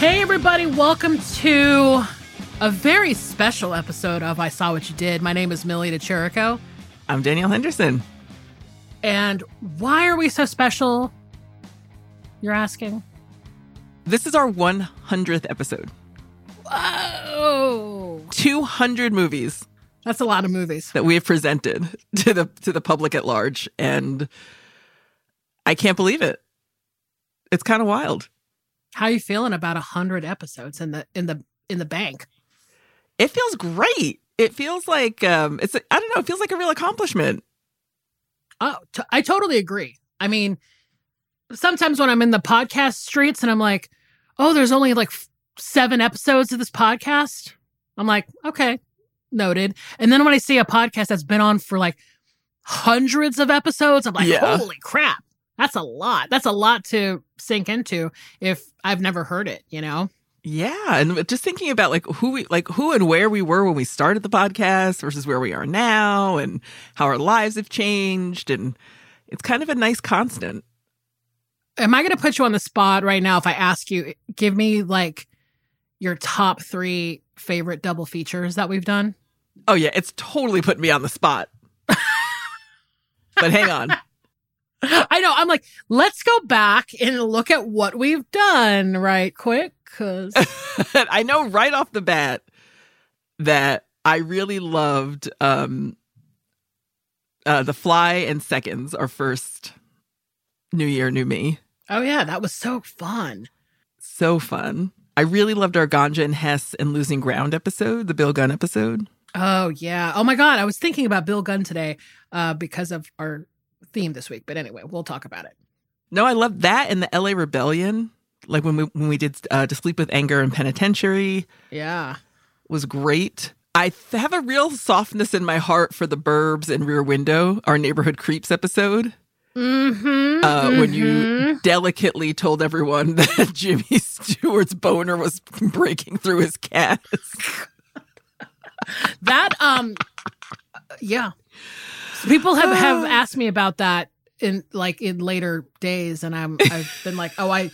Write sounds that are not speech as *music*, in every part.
Hey, everybody, welcome to a very special episode of I Saw What You Did. My name is Millie De Chirico. I'm Danielle Henderson. And why are we so special? You're asking? This is our 100th episode. Whoa. 200 movies That's a lot of movies. that we have presented to the to the public at large and I can't believe it. It's kind of wild. How you feeling about a hundred episodes in the in the in the bank? It feels great. It feels like um it's I don't know, it feels like a real accomplishment. Oh, t- I totally agree. I mean, sometimes when I'm in the podcast streets and I'm like, oh, there's only like seven episodes of this podcast, I'm like, okay, noted. And then when I see a podcast that's been on for like hundreds of episodes, I'm like, Yeah. holy crap, that's a lot. That's a lot to sink into if I've never heard it, you know? Yeah, and just thinking about like who we like who and where we were when we started the podcast versus where we are now and how our lives have changed and it's kind of a nice constant. Am I going to put you on the spot right now if I ask you, give me like your top three favorite double features that we've done? Oh yeah, it's totally putting me on the spot. *laughs* but hang on. I know. I'm like, let's go back and look at what we've done right quick. Cause *laughs* I know right off the bat that I really loved um uh The Fly and Seconds, our first New Year, New Me. oh yeah, that was so fun. So fun. I really loved our Ganja and Hess and Losing Ground episode, the Bill Gunn episode. Oh yeah. Oh my God. I was thinking about Bill Gunn today, uh, because of our theme this week. But anyway, we'll talk about it. No, I love that and the LA Rebellion. Like when we when we did uh, to sleep with anger and penitentiary Yeah. was great. I have a real softness in my heart for the Burbs and Rear Window, our neighborhood creeps episode. Mm-hmm. Uh, When you delicately told everyone *laughs* that Jimmy Stewart's boner was breaking through his cast. *laughs* that um yeah So people have have uh. asked me about that in like in later days and i'm i've been like oh i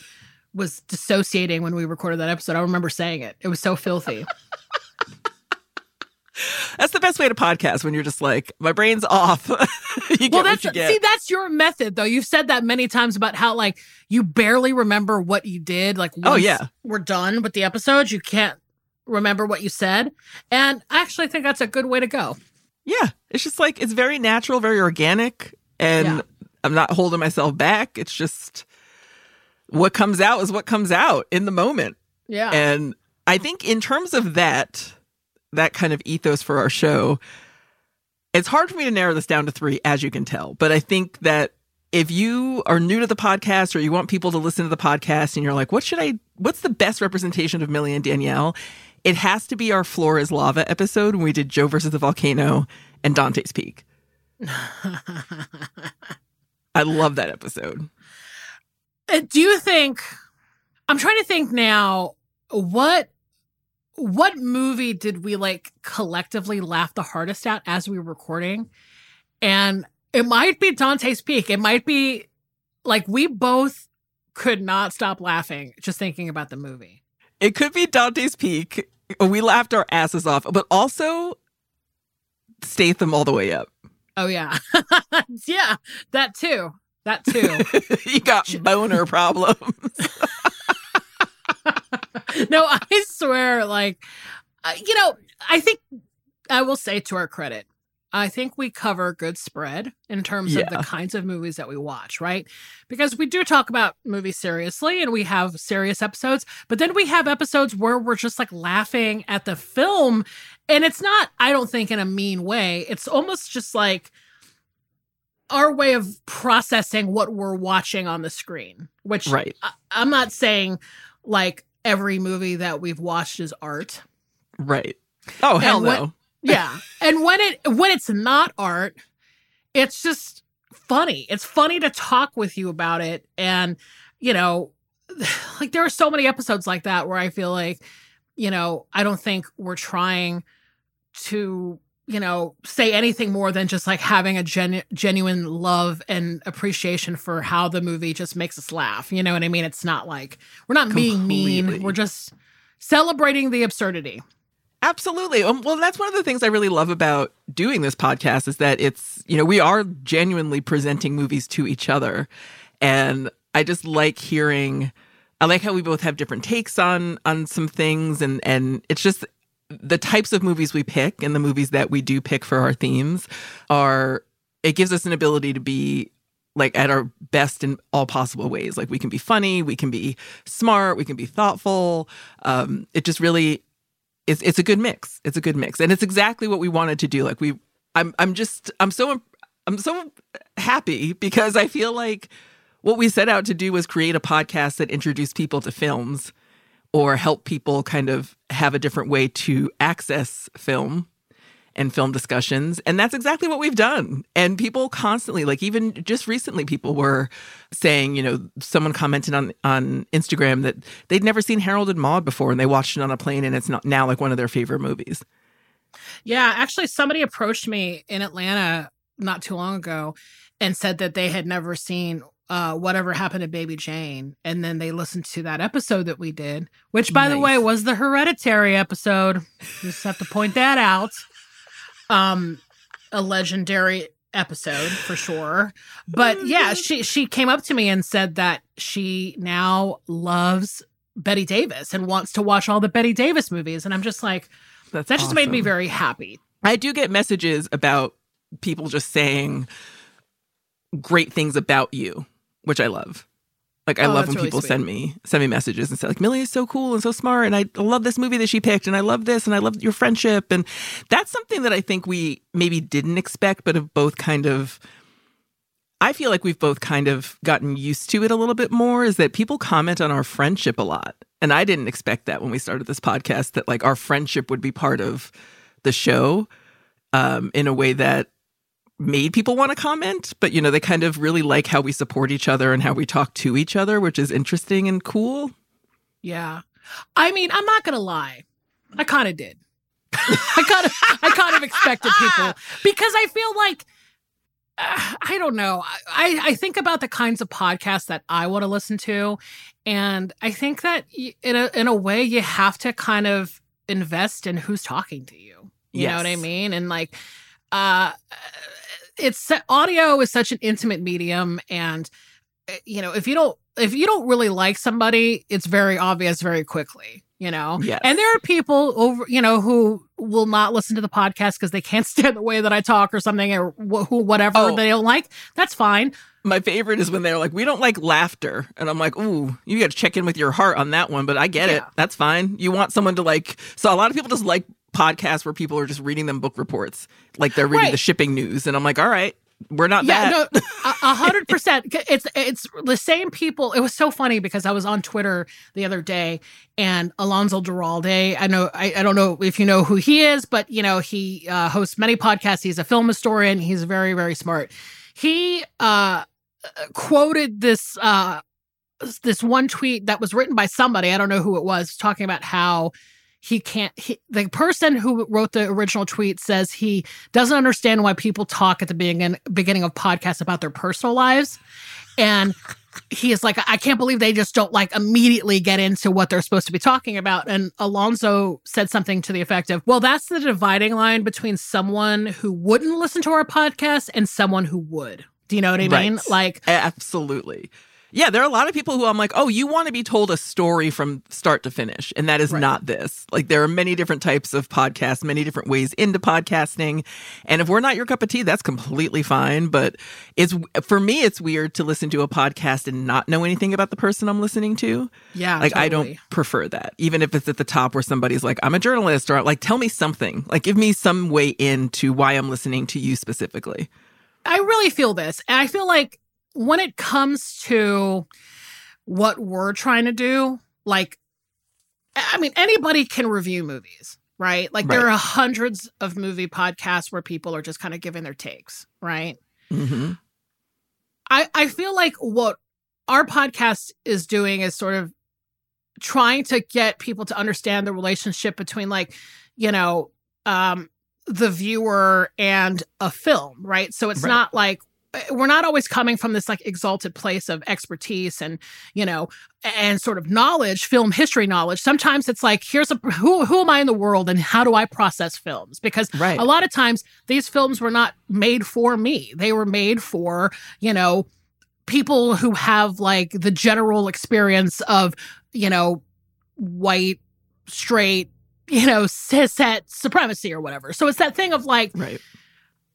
was dissociating when we recorded that episode. I remember saying it. It was so filthy. That's the best way to podcast when you're just like, my brain's off. *laughs* you get well what that's you get. see that's your method though. You've said that many times about how like you barely remember what you did like Oh, yeah. we're done with the episodes you can't remember what you said. And i actually think that's a good way to go Yeah, it's just like it's very natural, very organic, and Yeah. I'm not holding myself back. It's just what comes out is what comes out in the moment. yeah And I think in terms of that, that kind of ethos for our show, it's hard for me to narrow this down to three, as you can tell. But I think that if you are new to the podcast or you want people to listen to the podcast and you're like, what should I, what's the best representation of Millie and Danielle? It has to be our Floor is Lava episode when we did Joe versus the Volcano and Dante's Peak. *laughs* I love that episode. Uh, do you think i'm trying to think now what what movie did we like collectively laugh the hardest at as we were recording and it might be dante's peak it might be like we both could not stop laughing just thinking about the movie It could be Dante's Peak. We laughed our asses off, but also Statham all the way up. oh yeah *laughs* yeah that too that too *laughs* you got boner *laughs* problems. no, I swear, like, uh, you know, I think I will say to our credit, I think we cover good spread in terms Yeah. of the kinds of movies that we watch, right? Because we do talk about movies seriously and we have serious episodes, but then we have episodes where we're just like laughing at the film. And it's not, I don't think, in a mean way. It's almost just like our way of processing what we're watching on the screen, which Right. I, I'm not saying like every movie that we've watched is art. Right. Oh, hell And what- no. Yeah. and when it when it's not art, it's just funny. It's funny to talk with you about it and you know, *sighs* like there are so many episodes like that where I feel like, you know, I don't think we're trying to, you know, say anything more than just like having a genu- genuine love and appreciation for how the movie just makes us laugh. You know what I mean? It's not like we're not being mean. We're just celebrating the absurdity. Absolutely. Um, well, that's one of the things I really love about doing this podcast is that it's, you know, we are genuinely presenting movies to each other. And I just like hearing I like how we both have different takes on on some things and and it's just the types of movies we pick and the movies that we do pick for our themes are it gives us an ability to be like at our best in all possible ways. Like we can be funny, we can be smart, we can be thoughtful. Um, it just really it's it's a good mix. It's a good mix, and it's exactly what we wanted to do. Like we, I'm I'm just I'm so I'm so happy because I feel like what we set out to do was create a podcast that introduced people to films or help people kind of have a different way to access film and film discussions and that's exactly what we've done and people constantly like even just recently people were saying you know someone commented on on instagram that they'd never seen harold and maude before and they watched it on a plane and it's not now like one of their favorite movies Yeah, actually, somebody approached me in Atlanta not too long ago and said that they had never seen uh, whatever happened to Baby Jane, and then they listened to that episode that we did, which, by the way, was the Hereditary episode. Just have to point that out. Um, a legendary episode for sure. But yeah, she she came up to me and said that she now loves Bette Davis and wants to watch all the Bette Davis movies, and I'm just like, that's that just made me very happy. I do get messages about people just saying great things about you, which I love. Like I Oh, love when really people sweet. send me send me messages and say like Millie is so cool and so smart and I love this movie that she picked and I love this and I love your friendship and that's something that I think we maybe didn't expect but have both kind of I feel like we've both kind of gotten used to it a little bit more is that people comment on our friendship a lot. And I didn't expect that when we started this podcast that like our friendship would be part of the show um, in a way that made people want to comment. But, you know, they kind of really like how we support each other and how we talk to each other, which is interesting and cool. Yeah. I mean, I'm not gonna lie. I kind of did. I kind of, I kind of expected people *laughs* because I feel like uh, I don't know. I I think about the kinds of podcasts that I want to listen to, and I think that in a in a way you have to kind of invest in who's talking to you. You know what I mean? And like, uh, it's audio is such an intimate medium, and uh, you know if you don't if you don't really like somebody, it's very obvious very quickly. You know, Yes. and there are people over, you know, who will not listen to the podcast because they can't *laughs* stand the way that I talk or something, or wh- who whatever Oh. they don't like. That's fine. My favorite is when they're like, we don't like laughter. And I'm like, ooh, you got to check in with your heart on that one. But I get it. That's fine. You want someone to like, so a lot of people just like podcasts where people are just reading them book reports, like they're reading Right. the shipping news. And I'm like, all right, we're not yeah, that. no, *laughs* a a hundred percent. It's it's the same people. It was so funny because I was on Twitter the other day, and Alonso Duralde. I know I, I don't know if you know who he is, but you know he uh, hosts many podcasts. He's a film historian. He's very very smart. He uh, quoted this uh, this one tweet that was written by somebody. I don't know who it was, talking about how he can't he, the person who wrote the original tweet says he doesn't understand why people talk at the beginning beginning of podcasts about their personal lives and he is like i can't believe they just don't like immediately get into what they're supposed to be talking about and alonso said something to the effect of well that's the dividing line between someone who wouldn't listen to our podcast and someone who would do you know what i mean Right. like Absolutely. Yeah, there are a lot of people who I'm like, oh, you want to be told a story from start to finish. And that is Right. not this. Like, there are many different types of podcasts, many different ways into podcasting. And if we're not your cup of tea, that's completely fine. But it's, for me, it's weird to listen to a podcast and not know anything about the person I'm listening to. Yeah. Like, I don't prefer that. Even if it's at the top where somebody's like, I'm a journalist, or like, tell me something. Like, give me some way into why I'm listening to you specifically. I really feel this. And I feel like when it comes to what we're trying to do, like, I mean, anybody can review movies, right? Like, there are hundreds of movie podcasts where people are just kind of giving their takes, right? hmm I, I feel like what our podcast is doing is sort of trying to get people to understand the relationship between like, you know, um the viewer and a film, right? So it's Right. not like Eh, we're not always coming from this like exalted place of expertise and you know and sort of knowledge film history knowledge sometimes it's like here's a who who am i in the world and how do i process films because Right. a lot of times these films were not made for me they were made for you know people who have like the general experience of you know white straight you know cishet supremacy or whatever so it's that thing of like Right.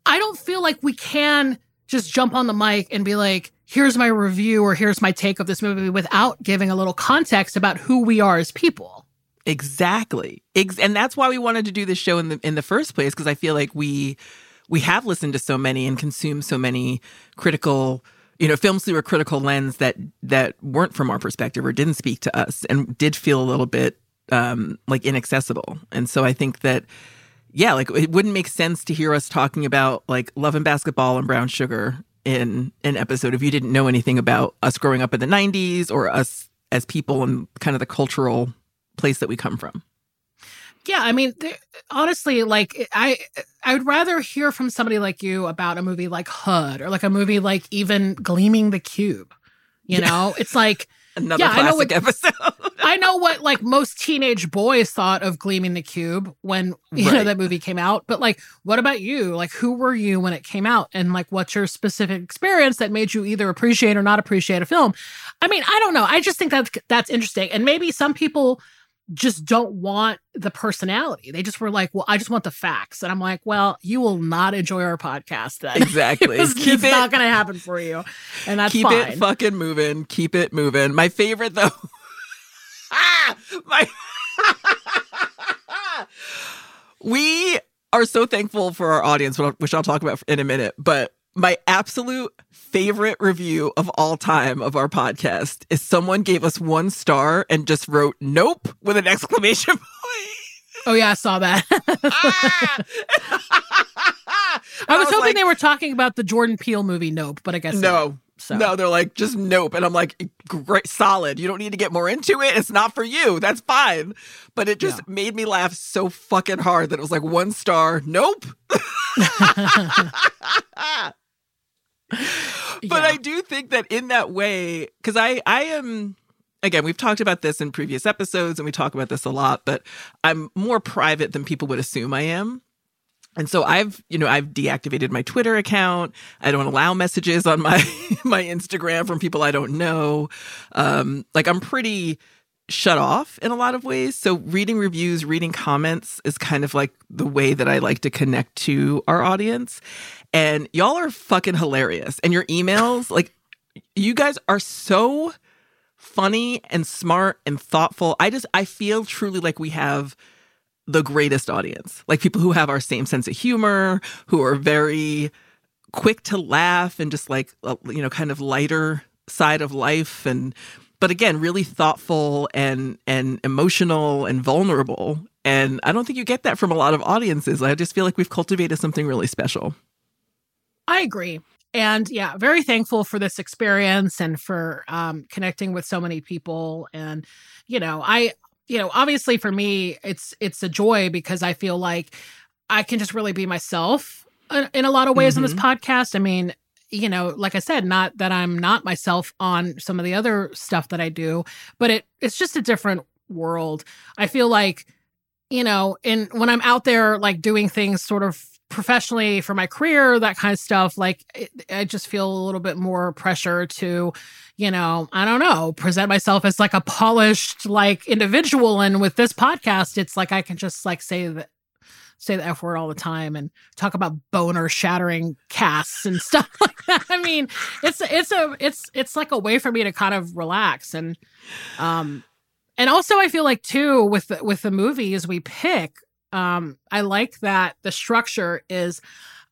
I don't feel like we can just jump on the mic and be like, here's my review or here's my take of this movie without giving a little context about who we are as people. Exactly. Ex- and that's why we wanted to do this show in the in the first place because I feel like we we have listened to so many and consumed so many critical you know films through a critical lens that that weren't from our perspective or didn't speak to us and did feel a little bit um like inaccessible. And so I think that yeah, like it wouldn't make sense to hear us talking about like love and basketball and brown sugar in an episode if you didn't know anything about us growing up in the 90s or us as people and kind of the cultural place that we come from. Yeah, I mean, th- honestly, like I, I would rather hear from somebody like you about a movie like HUD or like a movie like even Gleaming the Cube. You know, it's like Another Yeah, I know what- episode. I know what like most teenage boys thought of Gleaming the Cube when you know that movie came out. But like, what about you? Like, who were you when it came out? And like, what's your specific experience that made you either appreciate or not appreciate a film? I mean, I don't know. I just think that's that's interesting. And maybe some people just don't want the personality. They just were like, well, I just want the facts. And I'm like, well, you will not enjoy our podcast then. *laughs* exactly. it's keep it's it not going to happen for you. And that's keep fine. it fucking moving. Keep it moving. My favorite though. ah, *laughs* my *laughs* We are so thankful for our audience, which I'll- which I'll talk about in a minute, but my absolute favorite review of all time of our podcast is someone gave us one star and just wrote nope with an *laughs* exclamation point. oh, yeah, I saw that. Ah! *laughs* I was, hoping like, they were talking about the Jordan Peele movie Nope, but I guess not. no. So No, they're like, just nope. And I'm like, great, solid. You don't need to get more into it. It's not for you. That's fine. But it just Yeah. made me laugh so fucking hard that it was like one star, nope. *laughs* *laughs* But Yeah. I do think that in that way, because I, I am, again, we've talked about this in previous episodes and we talk about this a lot, but I'm more private than people would assume I am. And so I've, you know, I've deactivated my Twitter account. I don't allow messages on my *laughs* my Instagram from people I don't know. Um, like I'm pretty shut off in a lot of ways. So reading reviews, reading comments is kind of like the way that I like to connect to our audience. And y'all are fucking hilarious. And your emails, like you guys are so funny and smart and thoughtful. I just I feel truly like we have the greatest audience. Like people who have our same sense of humor, who are very quick to laugh and just like uh, you know kind of lighter side of life and but again really thoughtful and and emotional and vulnerable and I don't think you get that from a lot of audiences. I just feel like we've cultivated something really special. I agree. And yeah, very thankful for this experience and for um, connecting with so many people. And you know, I, you know, obviously for me, it's it's a joy because I feel like I can just really be myself in, in a lot of ways on this podcast. I mean, you know, like I said, not that I'm not myself on some of the other stuff that I do, but it it's just a different world. I feel like, you know, in when I'm out there like doing things sort of professionally for my career, that kind of stuff, like I just feel a little bit more pressure to, you know, I don't know, present myself as like a polished like individual. And with this podcast, it's like I can just like say that say the F word all the time and talk about boner shattering casts and *laughs* stuff like that. I mean, it's it's a it's it's like a way for me to kind of relax and um and also I feel like too with the, with the movies we pick, um, I like that the structure is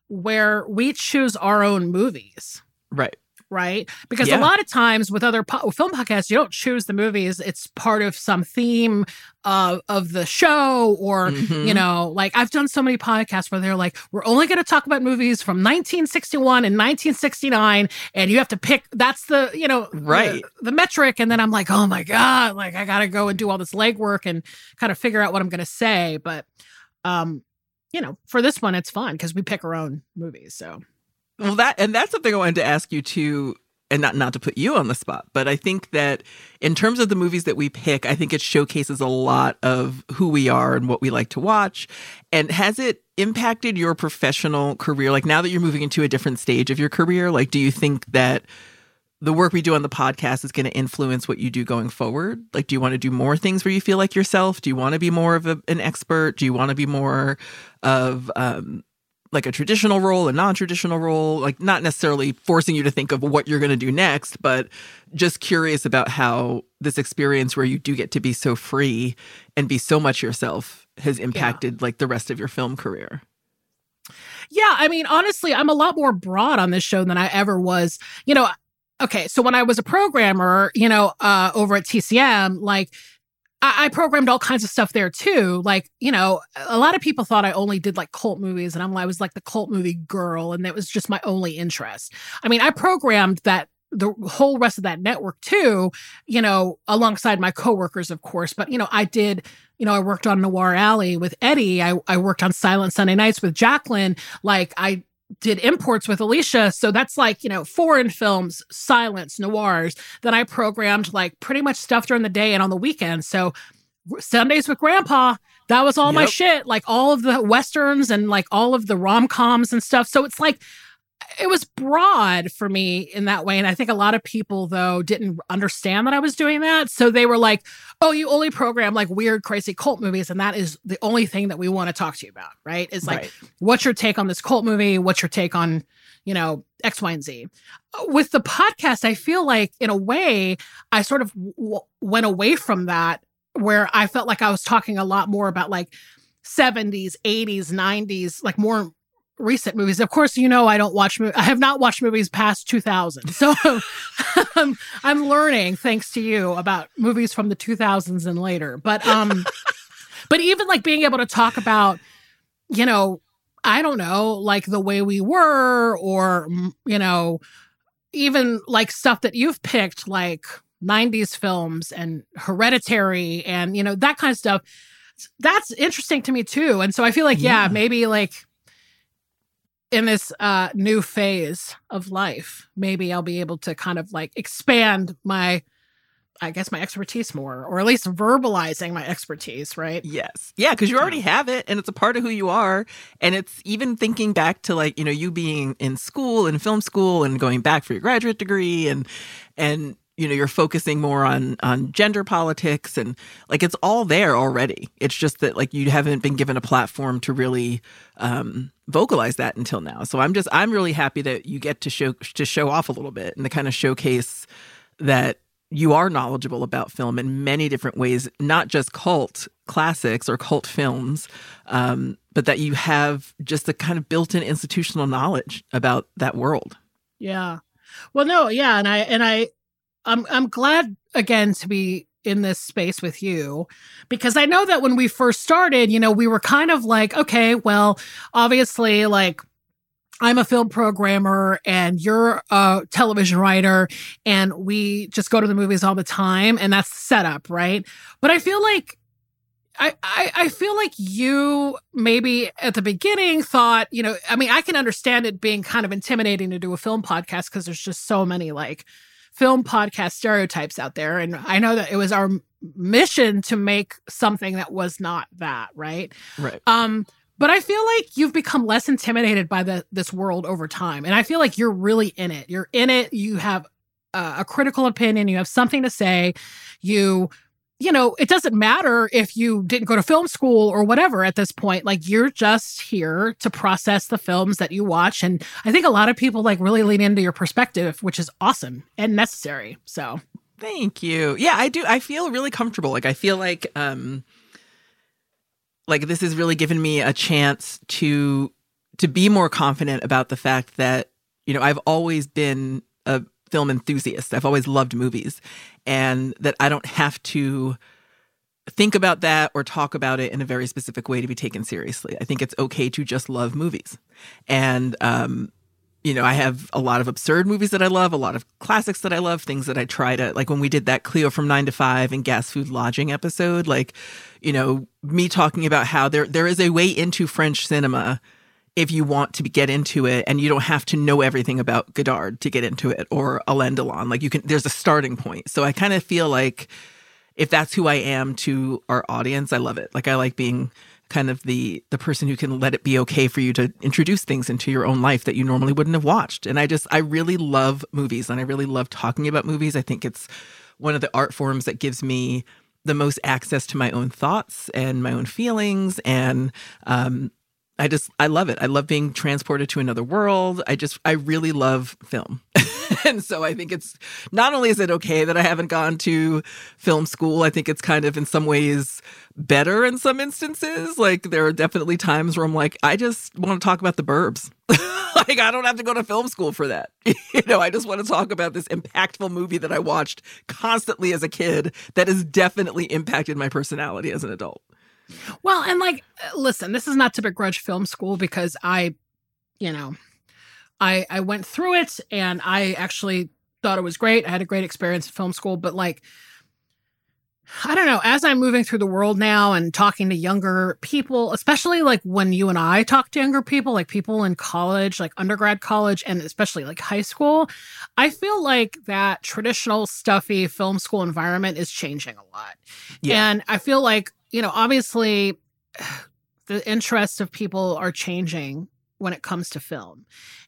where we choose our own movies. Right right? Because yeah. a lot of times with other po- film podcasts, you don't choose the movies; it's part of some theme of of the show, or mm-hmm. you know, like I've done so many podcasts where they're like, "We're only going to talk about movies from 1961 and 1969, and you have to pick." That's the you know, right, the, the metric, and then I'm like, "Oh my god!" Like I got to go and do all this legwork and kind of figure out what I'm going to say, but um you know, for this one, it's fun because we pick our own movies. So well, that and that's something I wanted to ask you too, and not not to put you on the spot, but I think that in terms of the movies that we pick, I think it showcases a lot of who we are and what we like to watch. And has it impacted your professional career? Like now that you're moving into a different stage of your career, like do you think that the work we do on the podcast is going to influence what you do going forward? Like, do you want to do more things where you feel like yourself? Do you want to be more of a, an expert? Do you want to be more of um, like a traditional role, a non-traditional role, like not necessarily forcing you to think of what you're going to do next, but just curious about how this experience where you do get to be so free and be so much yourself has impacted yeah. like the rest of your film career. Yeah, I mean, honestly, I'm a lot more broad on this show than I ever was. You know, okay, so when I was a programmer, you know, uh, over at TCM, like I, I programmed all kinds of stuff there too. Like, you know, a lot of people thought I only did like cult movies, and I'm I was like the cult movie girl, and that was just my only interest. I mean, I programmed that the whole rest of that network too, you know, alongside my coworkers, of course. But, you know, I did, you know, I worked on Noir Alley with Eddie. I, I worked on Silent Sunday Nights with Jacqueline. Like I did imports with Alicia. So that's like, you know, foreign films, silence, noirs. Then I programmed like pretty much stuff during the day and on the weekends. So Sundays with Grandpa, that was all yep. my shit. Like all of the westerns and like all of the rom coms and stuff. So it's like it was broad for me in that way. And I think a lot of people, though, didn't understand that I was doing that. So they were like, oh, you only program like weird, crazy cult movies. And that is the only thing that we want to talk to you about, right? Is like, right. what's your take on this cult movie? What's your take on, you know, X, Y, and Z? Uh, with the podcast, I feel like in a way, I sort of w- went away from that where I felt like I was talking a lot more about like 70s, 80s, 90s, like more recent movies. Of course, you know I don't watch. I have not watched movies past 2000, so I'm, *laughs* I'm learning thanks to you about movies from the 2000s and later. But um, *laughs* but even like being able to talk about, you know, I don't know, like the way we were, or you know, even like stuff that you've picked, like 90s films and Hereditary, and you know that kind of stuff. That's interesting to me too. And so I feel like, yeah, yeah maybe like in this uh, new phase of life, maybe I'll be able to kind of like expand my, I guess, my expertise more, or at least verbalizing my expertise, right? Yes. Yeah, because you already have it and it's a part of who you are. And it's even thinking back to like, you know, you being in school and film school and going back for your graduate degree and, and, you know you're focusing more on on gender politics and like it's all there already. It's just that like you haven't been given a platform to really um vocalize that until now. So i'm just i'm really happy that you get to show to show off a little bit and to kind of showcase that you are knowledgeable about film in many different ways not just cult classics or cult films um, but that you have just a kind of built-in institutional knowledge about that world. Yeah. Well no yeah and i and i I'm I'm glad again to be in this space with you because I know that when we first started, you know, we were kind of like, okay, well, obviously like I'm a film programmer and you're a television writer and we just go to the movies all the time and that's set up, right? But I feel like I, I, I feel like you maybe at the beginning thought, you know, I mean, I can understand it being kind of intimidating to do a film podcast because there's just so many like film podcast stereotypes out there. And I know that it was our mission to make something that was not that, right? Right. Um, but I feel like you've become less intimidated by the this world over time, and I feel like you're really in it. You're in it. You have a, a critical opinion. You have something to say. You you know, it doesn't matter if you didn't go to film school or whatever at this point. Like you're just here to process the films that you watch. And I think a lot of people like really lean into your perspective, which is awesome and necessary. So thank you. Yeah, I do. I feel really comfortable. Like I feel like um like this has really given me a chance to to be more confident about the fact that, you know, I've always been film enthusiast. I've always loved movies and that I don't have to think about that or talk about it in a very specific way to be taken seriously. I think it's okay to just love movies. And, um, you know, I have a lot of absurd movies that I love, a lot of classics that I love, things that I try to, like when we did that Cleo from nine to five and gas food lodging episode, like, you know, me talking about how there, there is a way into French cinema if you want to get into it and you don't have to know everything about Godard to get into it or Alain Delon. Like you can, there's a starting point. So I kind of feel like if that's who I am to our audience, I love it. Like I like being kind of the the person who can let it be okay for you to introduce things into your own life that you normally wouldn't have watched. And I just I really love movies and I really love talking about movies. I think it's one of the art forms that gives me the most access to my own thoughts and my own feelings and um, I just I love it. I love being transported to another world. I just I really love film. *laughs* and so I think it's not only is it okay that I haven't gone to film school, I think it's kind of in some ways better in some instances. Like there are definitely times where I'm like I just want to talk about the burbs. *laughs* like I don't have to go to film school for that. *laughs* you know, I just want to talk about this impactful movie that I watched constantly as a kid that has definitely impacted my personality as an adult. Well, and like, listen, this is not to begrudge film school because I, you know, I I went through it and I actually thought it was great. I had a great experience in film school, but like, I don't know, as I'm moving through the world now and talking to younger people, especially like when you and I talk to younger people, like people in college, like undergrad college, and especially like high school, I feel like that traditional stuffy film school environment is changing a lot. Yeah. And I feel like you know, obviously *sighs* the interests of people are changing when it comes to film.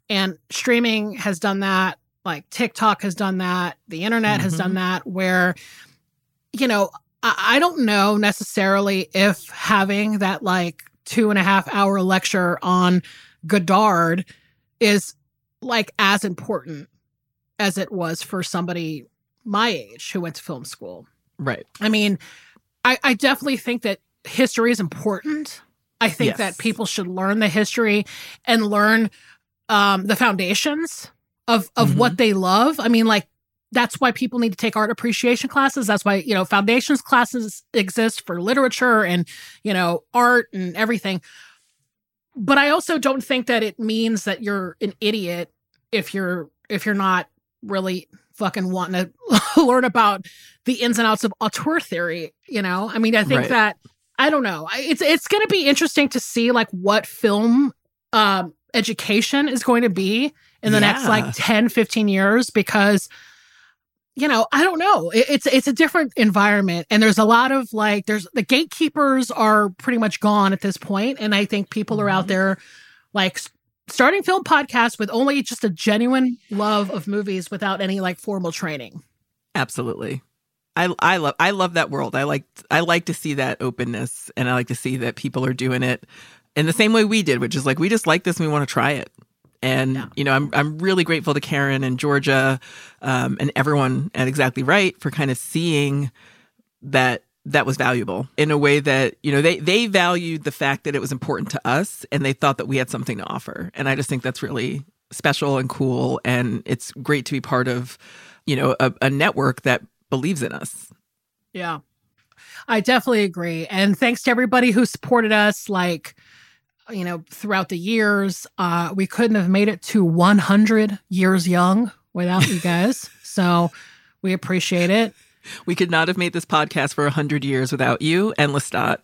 And streaming has done that, like TikTok has done that, the internet mm-hmm. has done mm-hmm. that, where, you know, I, I don't know necessarily if having that like two and a half hour lecture on Godard is like as important as it was for somebody my age who went to film school. Right. I mean, I, I definitely think that history is important. I think yes. that people should learn the history and learn um, the foundations of of mm-hmm. what they love. I mean, like that's why people need to take art appreciation classes. That's why you know foundations classes exist for literature and you know art and everything. But I also don't think that it means that you're an idiot if you're if you're not really fucking wanting to *laughs* learn about the ins and outs of auteur theory. You know, I mean, I think right. that I don't know. It's it's going to be interesting to see like what film um, education is going to be in the yeah. next like 10, 15 years because you know, I don't know. it's it's a different environment, and there's a lot of like there's the gatekeepers are pretty much gone at this point, and I think people mm-hmm. are out mm-hmm. there like starting film podcast with only just a genuine love of movies without any like formal training. Absolutely. I I love I love that world. I like I like to see that openness and I like to see that people are doing it in the same way we did, which is like we just like this and we want to try it. And yeah. you know, I'm I'm really grateful to Karen and Georgia um, and everyone at Exactly Right for kind of seeing that that was valuable in a way that you know they they valued the fact that it was important to us and they thought that we had something to offer. And i just think that's really special and cool. And it's great to be part of you know a, a network that believes in us. Yeah. I definitely agree. And thanks to everybody who supported us like you know throughout the years uh we couldn't have made it to 100 years young without you guys. *laughs* So we appreciate it we could not have made this podcast for 100 years without you and Lestat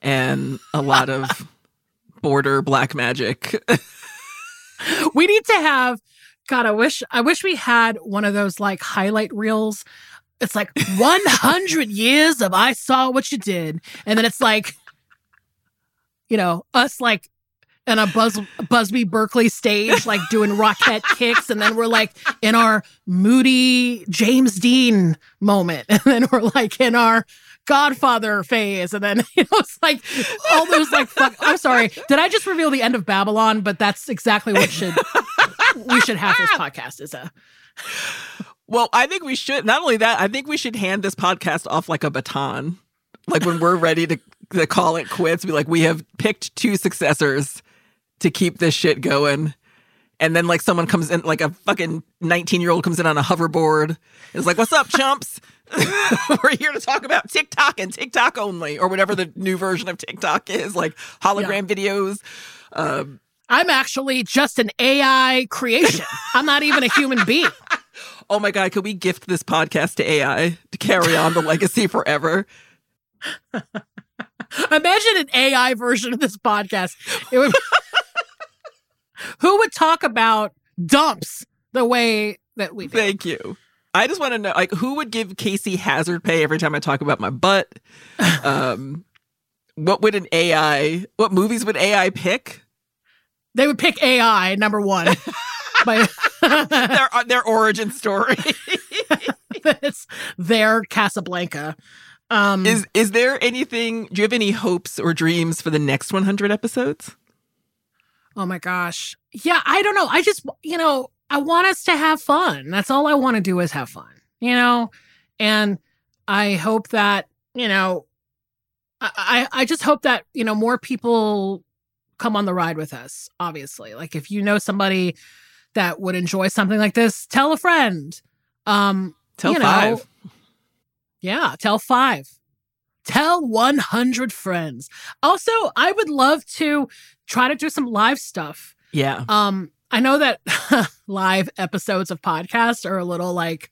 and a lot of *laughs* border black magic. *laughs* we need to have God, I wish I wish we had one of those like highlight reels. It's like *laughs* 100 years of I saw what you did. And then it's like you know, us like in a Buzz Busby Berkeley stage, like doing rocket *laughs* kicks, and then we're like in our moody James Dean moment, *laughs* and then we're like in our Godfather phase, and then *laughs* you know it's like all those like fuck. I'm sorry, did I just reveal the end of Babylon? But that's exactly what should we should have this podcast is a. Well, I think we should. Not only that, I think we should hand this podcast off like a baton. Like when we're ready to, to call it quits, be like, we have picked two successors to keep this shit going. And then like someone comes in, like a fucking 19 year old comes in on a hoverboard. It's like, what's up, chumps? *laughs* We're here to talk about TikTok and TikTok only, or whatever the new version of TikTok is, like hologram yeah. videos. Um, I'm actually just an AI creation. *laughs* I'm not even a human being. oh my God, could we gift this podcast to AI to carry on the legacy forever? *laughs* Imagine an AI version of this podcast. It would Who would talk about dumps the way that we do? Thank you. I just want to know, like, who would give Casey hazard pay every time I talk about my butt? *laughs* um, what would an AI? What movies would AI pick? They would pick AI number one. *laughs* *laughs* their their origin story. it's their Casablanca. Um, is is there anything? Do you have any hopes or dreams for the next 100 episodes? Oh my gosh. Yeah, I don't know. I just, you know, I want us to have fun. That's all I want to do is have fun, you know? And I hope that, you know, I, I just hope that, you know, more people come on the ride with us, obviously. Like if you know somebody that would enjoy something like this, tell a friend. Um, tell you know, five. Yeah, tell five. Tell 100 friends. Also, I would love to try to do some live stuff. Yeah. Um, I know that *laughs* live episodes of podcasts are a little like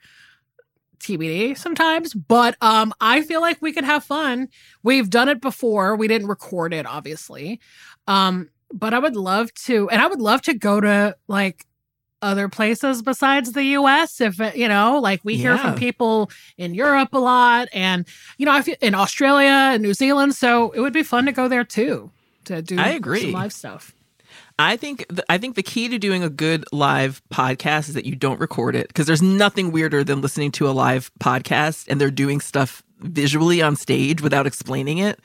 TBD sometimes, but um, I feel like we could have fun. We've done it before. We didn't record it, obviously. Um, but I would love to, and I would love to go to like other places besides the US if you know like we hear yeah. from people in Europe a lot and you know I feel in Australia and New Zealand so it would be fun to go there too to do I agree. some live stuff. I think th- I think the key to doing a good live podcast is that you don't record it because there's nothing weirder than listening to a live podcast and they're doing stuff visually on stage without explaining it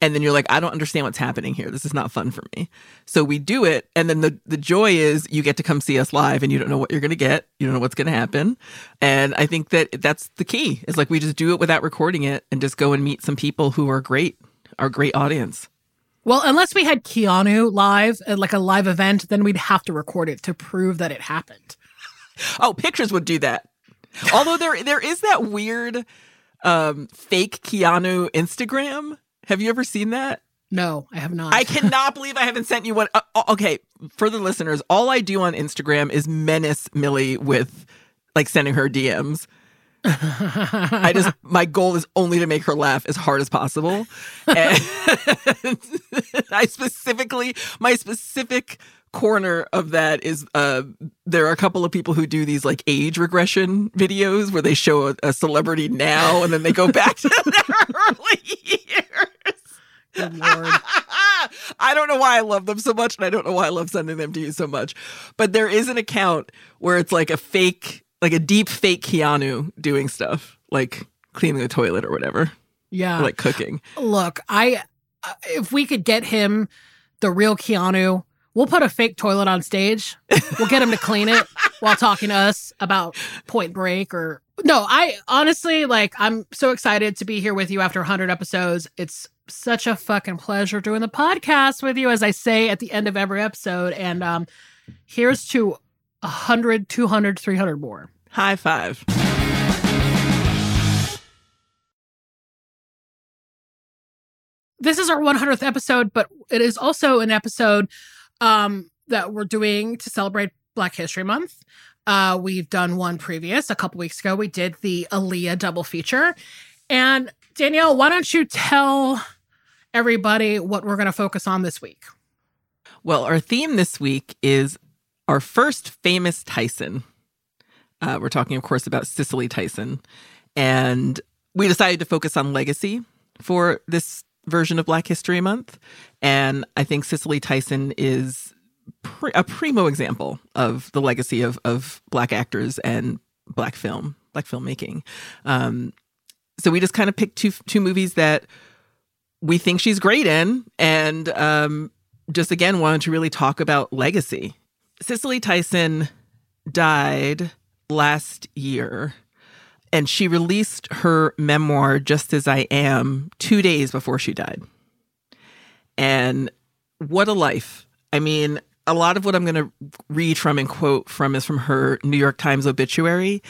and then you're like, I don't understand what's happening here. This is not fun for me. So we do it, and then the the joy is you get to come see us live, and you don't know what you're going to get. You don't know what's going to happen, and I think that that's the key. Is like we just do it without recording it, and just go and meet some people who are great, our great audience. Well, unless we had Keanu live, uh, like a live event, then we'd have to record it to prove that it happened. oh, pictures would do that. Although there there is that weird um, fake Keanu Instagram have you ever seen that? No, I have not. I cannot believe I haven't sent you one. Uh, uh, okay, for the listeners, all I do on Instagram is menace Millie with like sending her DMs. I just *laughs* my goal is only to make her laugh as hard as possible. *laughs* And *laughs* I specifically my specific corner of that is uh there are a couple of people who do these like age regression videos where they show a, a celebrity now and then they go back to *laughs* their early years. Good lord. *laughs* I don't know why I love them so much, and I don't know why I love sending them to you so much. But there is an account where it's like a fake, like a deep fake Keanu doing stuff, like cleaning the toilet or whatever. Yeah. Or like cooking. Look, I uh, if we could get him the real Keanu, we'll put a fake toilet on stage. We'll get him to clean it *laughs* while talking to us about Point Break or no, I honestly like I'm so excited to be here with you after 100 episodes. It's such a fucking pleasure doing the podcast with you as I say at the end of every episode and um here's to 100, 200, 300 more. High five. This is our 100th episode, but it is also an episode um that we're doing to celebrate Black History Month. Uh, we've done one previous a couple weeks ago. We did the Aaliyah double feature. And Danielle, why don't you tell everybody what we're going to focus on this week? Well, our theme this week is our first famous Tyson. Uh, we're talking, of course, about Cicely Tyson. And we decided to focus on legacy for this version of Black History Month. And I think Cicely Tyson is pr- a primo example of the legacy of, of Black actors and Black film, Black filmmaking. Um, so we just kind of picked two two movies that we think she's great in, and um, just again wanted to really talk about legacy. Cicely Tyson died last year and she released her memoir just as i am 2 days before she died and what a life i mean a lot of what i'm going to read from and quote from is from her new york times obituary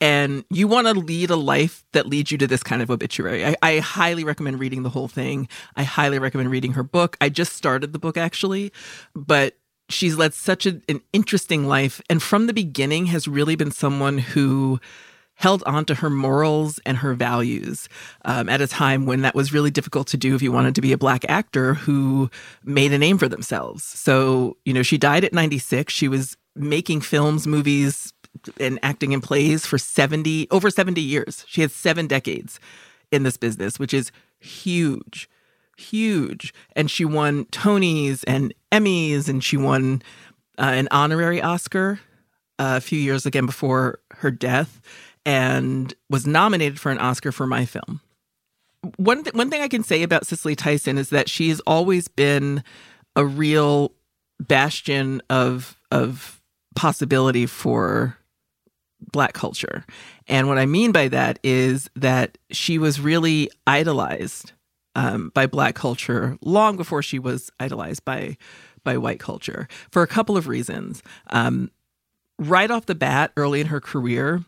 and you want to lead a life that leads you to this kind of obituary. I, I, highly recommend reading the whole thing. I highly recommend reading her book. I just started the book actually, but she's led such a, an interesting life and from the beginning has really been someone who held on to her morals and her values um, at a time when that was really difficult to do if you wanted to be a black actor who made a name for themselves. So, you know, she died at 96. She was making films, movies, and acting in plays for 70, over 70 years. She had seven decades in this business, which is huge huge. And she won Tonys and Emmys, and she won uh, an honorary Oscar uh, a few years again before her death, and was nominated for an Oscar for my film. One th- one thing I can say about Cicely Tyson is that she's always been a real bastion of of possibility for black culture. And what I mean by that is that she was really idolized um, by black culture long before she was idolized by by white culture for a couple of reasons. Um, right off the bat, early in her career,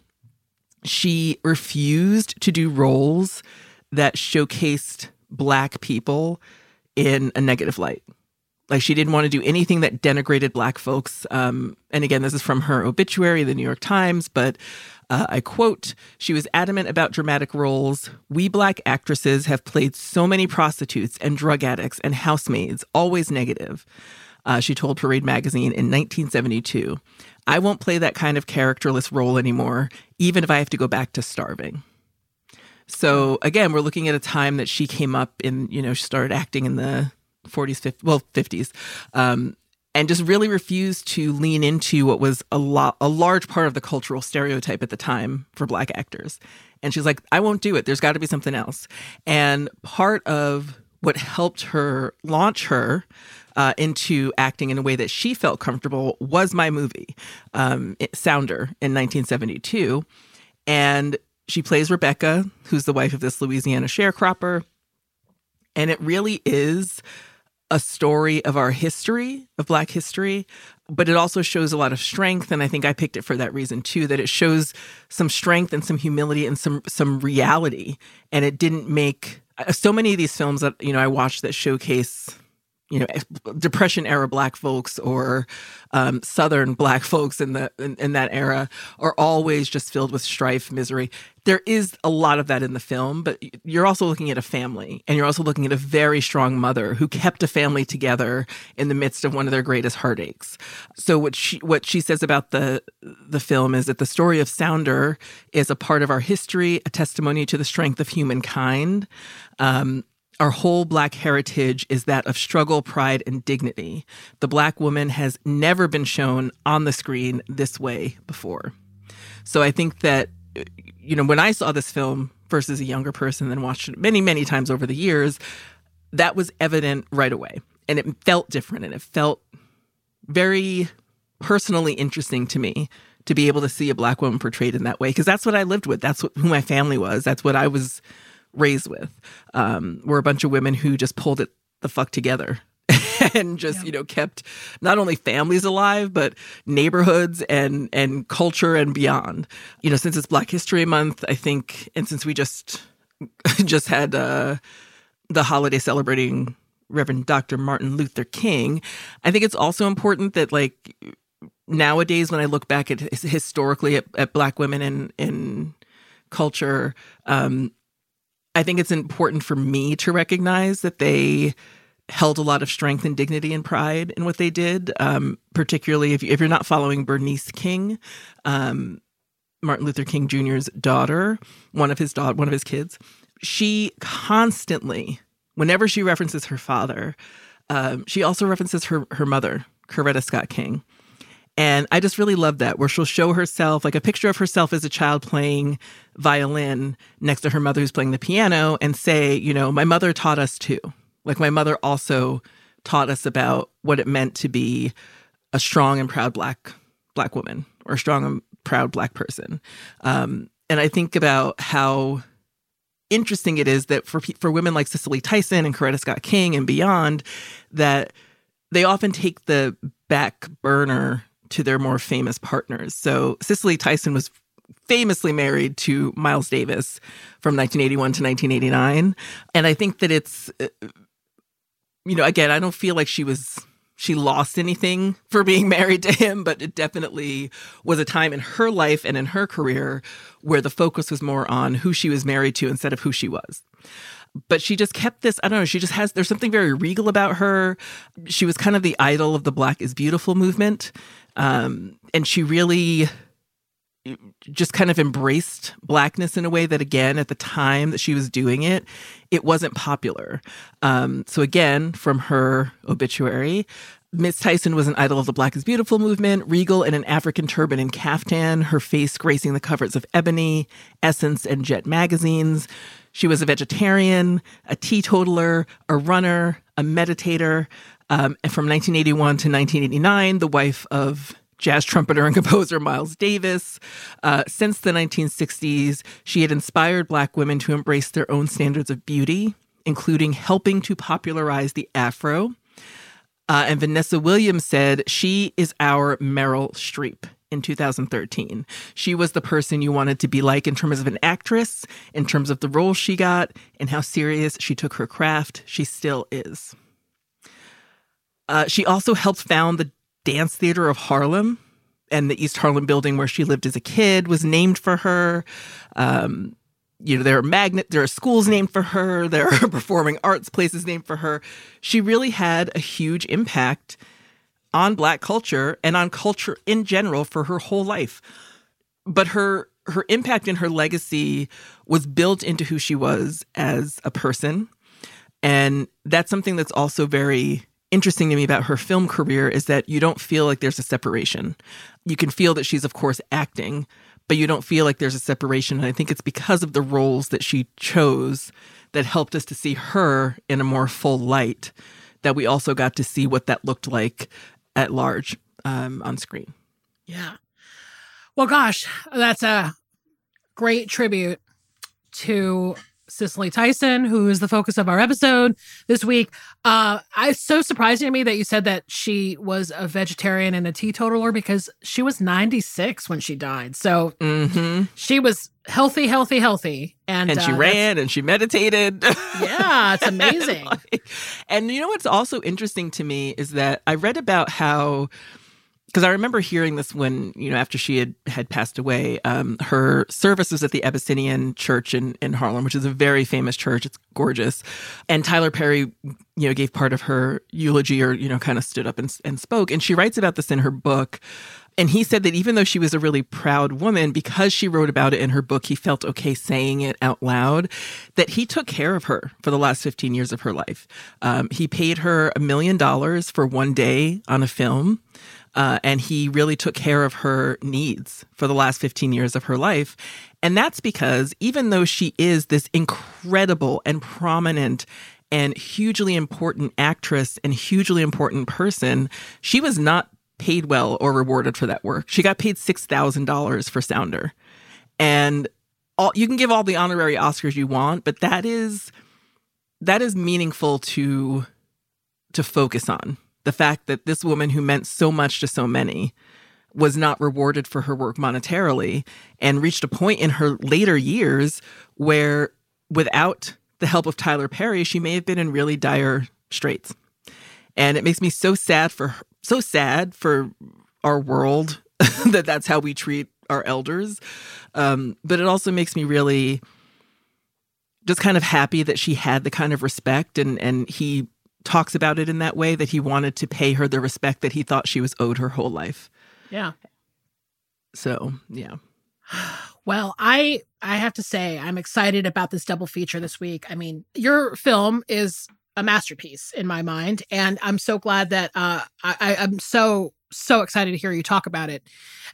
she refused to do roles that showcased black people in a negative light. Like she didn't want to do anything that denigrated black folks. Um, and again, this is from her obituary, the New York Times, but uh, I quote, she was adamant about dramatic roles. We black actresses have played so many prostitutes and drug addicts and housemaids, always negative. Uh, she told Parade magazine in 1972. I won't play that kind of characterless role anymore, even if I have to go back to starving. So again, we're looking at a time that she came up in, you know, she started acting in the 40s, 50s, well, 50s. Um, and just really refused to lean into what was a lot a large part of the cultural stereotype at the time for black actors and she's like i won't do it there's got to be something else and part of what helped her launch her uh, into acting in a way that she felt comfortable was my movie um, sounder in 1972 and she plays rebecca who's the wife of this louisiana sharecropper and it really is a story of our history, of Black history, but it also shows a lot of strength. And I think I picked it for that reason too, that it shows some strength and some humility and some some reality. And it didn't make so many of these films that you know I watched that showcase you know depression era black folks or um, southern black folks in the in, in, that era are always just filled with strife misery. There is a lot of that in the film but you're also looking at a family and you're also looking at a very strong mother who kept a family together in the midst of one of their greatest heartaches. So what she what she says about the the film is that the story of sounder is a part of our history a testimony to the strength of humankind. Um, our whole Black heritage is that of struggle, pride, and dignity. The Black woman has never been shown on the screen this way before. So I think that, you know, when I saw this film versus a younger person and watched it many, many times over the years, that was evident right away. And it felt different and it felt very personally interesting to me to be able to see a black woman portrayed in that way because that's what I lived with. That's what, who my family was. That's what I was raised with um, were a bunch of women who just pulled it the fuck together *laughs* and just yeah. you know kept not only families alive but neighborhoods and and culture and beyond you know since it's black history month i think and since we just *laughs* just had uh the holiday celebrating reverend dr martin luther king i think it's also important that like nowadays when i look back at historically at, at black women in in culture um I think it's important for me to recognize that they held a lot of strength and dignity and pride in what they did. Um, particularly if, you, if you're not following Bernice King, um, Martin Luther King Jr.'s daughter, one of his one of his kids, she constantly whenever she references her father, um, she also references her her mother, Coretta Scott King. And I just really love that, where she'll show herself, like a picture of herself as a child playing violin next to her mother who's playing the piano, and say, you know, my mother taught us too. Like my mother also taught us about what it meant to be a strong and proud black black woman or a strong and proud black person. Um, and I think about how interesting it is that for for women like Cicely Tyson and Coretta Scott King and beyond, that they often take the back burner to their more famous partners. So Cicely Tyson was famously married to Miles Davis from 1981 to 1989, and I think that it's uh, you know again I don't feel like she was she lost anything for being *laughs* married to him, but it definitely was a time in her life and in her career where the focus was more on who she was married to instead of who she was. But she just kept this, I don't know, she just has, there's something very regal about her. She was kind of the idol of the Black is Beautiful movement. Um, and she really just kind of embraced blackness in a way that again at the time that she was doing it it wasn't popular um, so again from her obituary Miss Tyson was an idol of the Black is Beautiful movement, regal in an African turban and caftan, her face gracing the covers of Ebony, Essence, and Jet magazines. She was a vegetarian, a teetotaler, a runner, a meditator. Um, and from 1981 to 1989, the wife of jazz trumpeter and *laughs* composer Miles Davis. Uh, since the 1960s, she had inspired Black women to embrace their own standards of beauty, including helping to popularize the afro. Uh, and Vanessa Williams said, She is our Meryl Streep in 2013. She was the person you wanted to be like in terms of an actress, in terms of the role she got, and how serious she took her craft. She still is. Uh, she also helped found the Dance Theater of Harlem, and the East Harlem building where she lived as a kid was named for her. Um, you know, there are magnet, there are schools named for her, *laughs* there are performing arts places named for her. She really had a huge impact on black culture and on culture in general for her whole life. But her her impact and her legacy was built into who she was as a person. And that's something that's also very interesting to me about her film career is that you don't feel like there's a separation. You can feel that she's of course acting, but you don't feel like there's a separation. And I think it's because of the roles that she chose that helped us to see her in a more full light that we also got to see what that looked like at large um, on screen. Yeah. Well, gosh, that's a great tribute to Cicely Tyson, who is the focus of our episode this week. Uh, it's so surprising to me that you said that she was a vegetarian and a teetotaler because she was 96 when she died. So mm-hmm. she was healthy, healthy, healthy. And, and she uh, ran and she meditated. *laughs* Yeah, it's *laughs* amazing. like, and you know what's also interesting to me is that I read about how because I remember hearing this when you know after she had had passed away. Um, her service was at the Abyssinian Church in in Harlem, which is a very famous church. It's gorgeous, and Tyler Perry, you know, gave part of her eulogy, or you know, kind of stood up and and spoke. And she writes about this in her book. And he said that even though she was a really proud woman, because she wrote about it in her book, he felt okay saying it out loud, that he took care of her for the last 15 years of her life. Um, he paid her a million dollars for one day on a film. Uh, and he really took care of her needs for the last 15 years of her life. And that's because even though she is this incredible and prominent and hugely important actress and hugely important person, she was not paid well or rewarded for that work. She got paid $6,000 for Sounder. And all you can give all the honorary Oscars you want, but that is that is meaningful to to focus on the fact that this woman who meant so much to so many was not rewarded for her work monetarily and reached a point in her later years where without the help of Tyler Perry, she may have been in really dire straits. And it makes me so sad for so sad for our world *laughs* that that's how we treat our elders. Um, but it also makes me really just kind of happy that she had the kind of respect and and he talks about it in that way that he wanted to pay her the respect that he thought she was owed her whole life. Yeah. So, yeah. *sighs* Well, I I have to say I'm excited about this double feature this week. I mean, your film is a masterpiece in my mind, and I'm so glad that uh, I, I'm so so excited to hear you talk about it.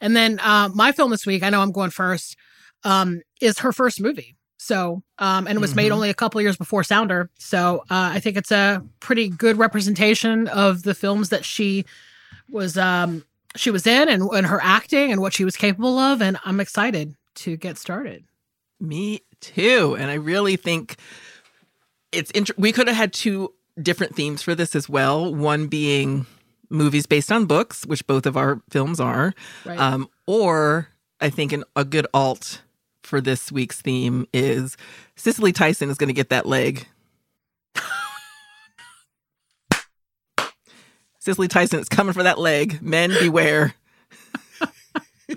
And then uh, my film this week, I know I'm going first, um, is her first movie. So, um, and it was mm-hmm. made only a couple years before Sounder. So, uh, I think it's a pretty good representation of the films that she was um, she was in and, and her acting and what she was capable of. And I'm excited to get started. Me too. And I really think it's int- we could have had two different themes for this as well. One being movies based on books, which both of our films are, right. um, or I think an, a good alt for this week's theme is Cicely Tyson is going to get that leg. *laughs* Cicely Tyson is coming for that leg. Men beware.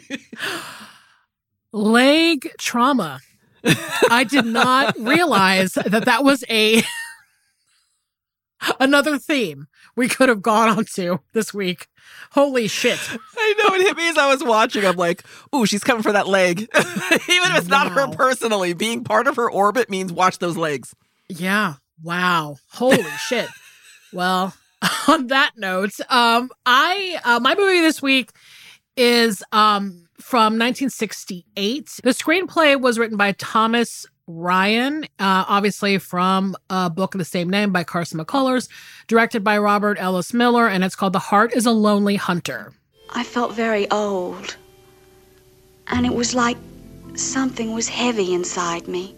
*laughs* leg trauma. I did not realize that that was a another theme we could have gone on to this week. Holy shit. I know it hit me as I was watching. I'm like, ooh, she's coming for that leg. *laughs* Even if it's wow. not her personally, being part of her orbit means watch those legs. Yeah. Wow. Holy *laughs* shit. Well, *laughs* on that note, um, I uh, my movie this week is um from 1968. The screenplay was written by Thomas Ryan, uh, obviously from a book of the same name by Carson McCullers, directed by Robert Ellis Miller, and it's called The Heart is a Lonely Hunter. I felt very old, and it was like something was heavy inside me.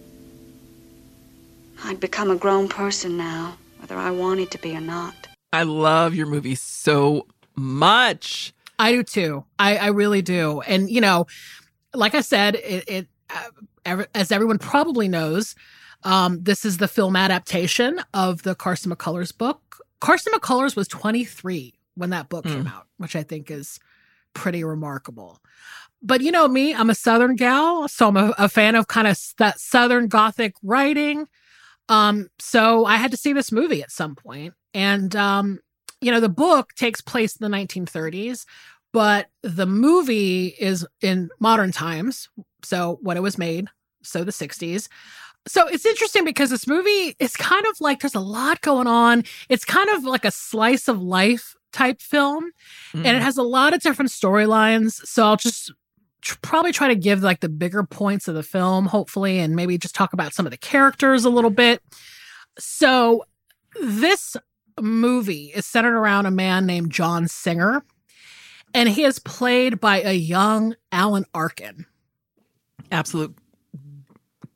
I'd become a grown person now, whether I wanted to be or not. I love your movie so much. I do too. I, I really do. And, you know, like I said, it, it uh, as everyone probably knows, um, this is the film adaptation of the Carson McCullers book. Carson McCullers was 23 when that book mm. came out, which I think is pretty remarkable. But you know me, I'm a Southern gal, so I'm a, a fan of kind of that Southern Gothic writing. Um, so I had to see this movie at some point. And um, you know, the book takes place in the 1930s, but the movie is in modern times. So when it was made, so the 60s. So it's interesting because this movie is kind of like there's a lot going on. It's kind of like a slice of life type film, mm. and it mm-hmm. has a lot of different storylines. So I'll just tr- probably try to give like the bigger points of the film, hopefully, and maybe just talk about some of the characters a little bit. So this movie is centered around a man named John Singer, and he is played by a young Alan Arkin. Absolute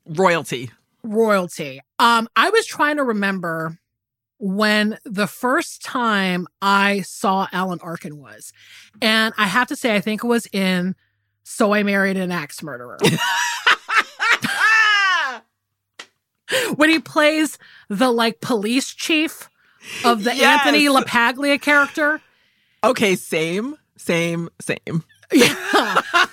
royalty. Royalty. Um, I was trying to remember when the first time I saw Alan Arkin was, and I have to say, I think it was in So I Married an Axe Murderer. *laughs* when he plays the like police chief of the yes. Anthony LaPaglia character. Okay, same, same, same. Yeah. *laughs*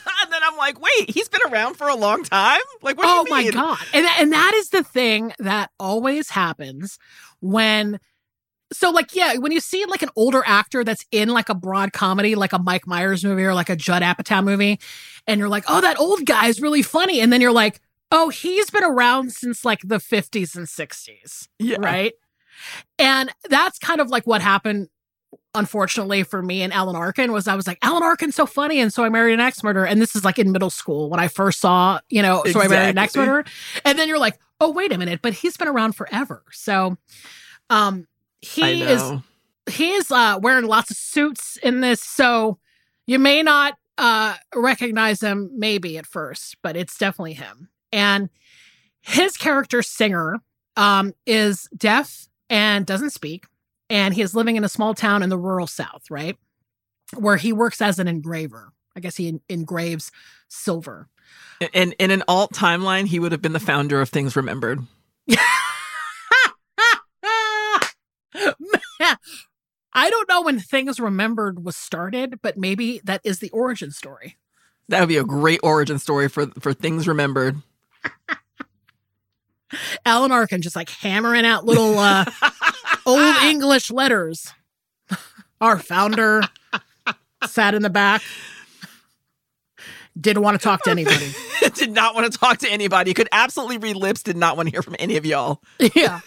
I'm like, wait, he's been around for a long time? Like, what oh my God. And, and that is the thing that always happens when so like yeah when you see like an older actor that's in like a broad comedy like a mike myers movie or like a judd apatow movie and you're like oh that old guy is really funny and then you're like oh he's been around since like the 50s and 60s yeah. right and that's kind of like what happened unfortunately for me and Alan Arkin was I was like, Alan Arkin's so funny. And so I married an axe murderer. And this is like in middle school when I first saw, you know, exactly. so I married an axe murderer. And then you're like, oh, wait a minute, but he's been around forever. So um he is he is uh wearing lots of suits in this. So you may not uh recognize him maybe at first, but it's definitely him. And his character Singer um is deaf and doesn't speak. And he is living in a small town in the rural South, right? Where he works as an engraver. I guess he engraves silver. And in an alt timeline, he would have been the founder of Things Remembered. *laughs* I don't know when Things Remembered was started, but maybe that is the origin story. That would be a great origin story for for Things Remembered. *laughs* Alan Arkin just like hammering out little uh, *laughs* old English letters. *laughs* Our founder *laughs* sat in the back. Didn't want to talk to anybody. *laughs* did not want to talk to anybody. Could absolutely read lips. Did not want to hear from any of y'all. yeah.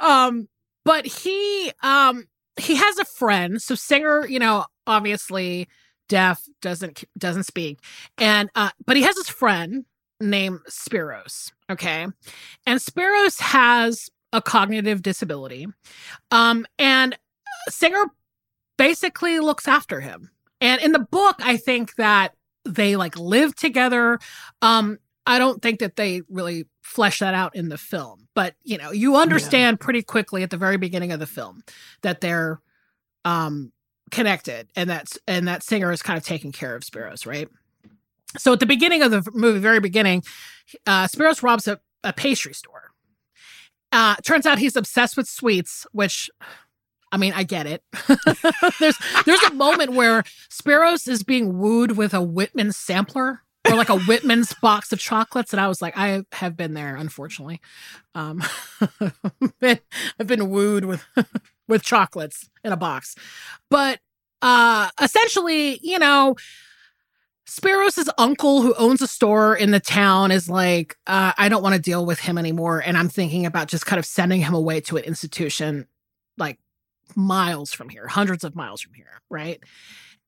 Um, but he um he has a friend. So Singer, you know, obviously deaf, doesn't doesn't speak, and uh, but he has his friend named Spiros. Okay, and Spiros has a cognitive disability, um, and Singer basically looks after him. And in the book, I think that they like live together. Um, I don't think that they really flesh that out in the film, but you know, you understand yeah. pretty quickly at the very beginning of the film that they're um connected and that's and that singer is kind of taking care of Spiros, right? So at the beginning of the movie, very beginning, uh Spiros robs a, a pastry store. Uh turns out he's obsessed with sweets, which I mean, I get it. *laughs* there's there's a moment where Spiros is being wooed with a Whitman sampler or like a Whitman's box of chocolates, and I was like, I have been there, unfortunately. Um, *laughs* I've been wooed with *laughs* with chocolates in a box, but uh, essentially, you know. Spiros' uncle, who owns a store in the town, is like, uh, I don't want to deal with him anymore. And I'm thinking about just kind of sending him away to an institution like miles from here, hundreds of miles from here, right?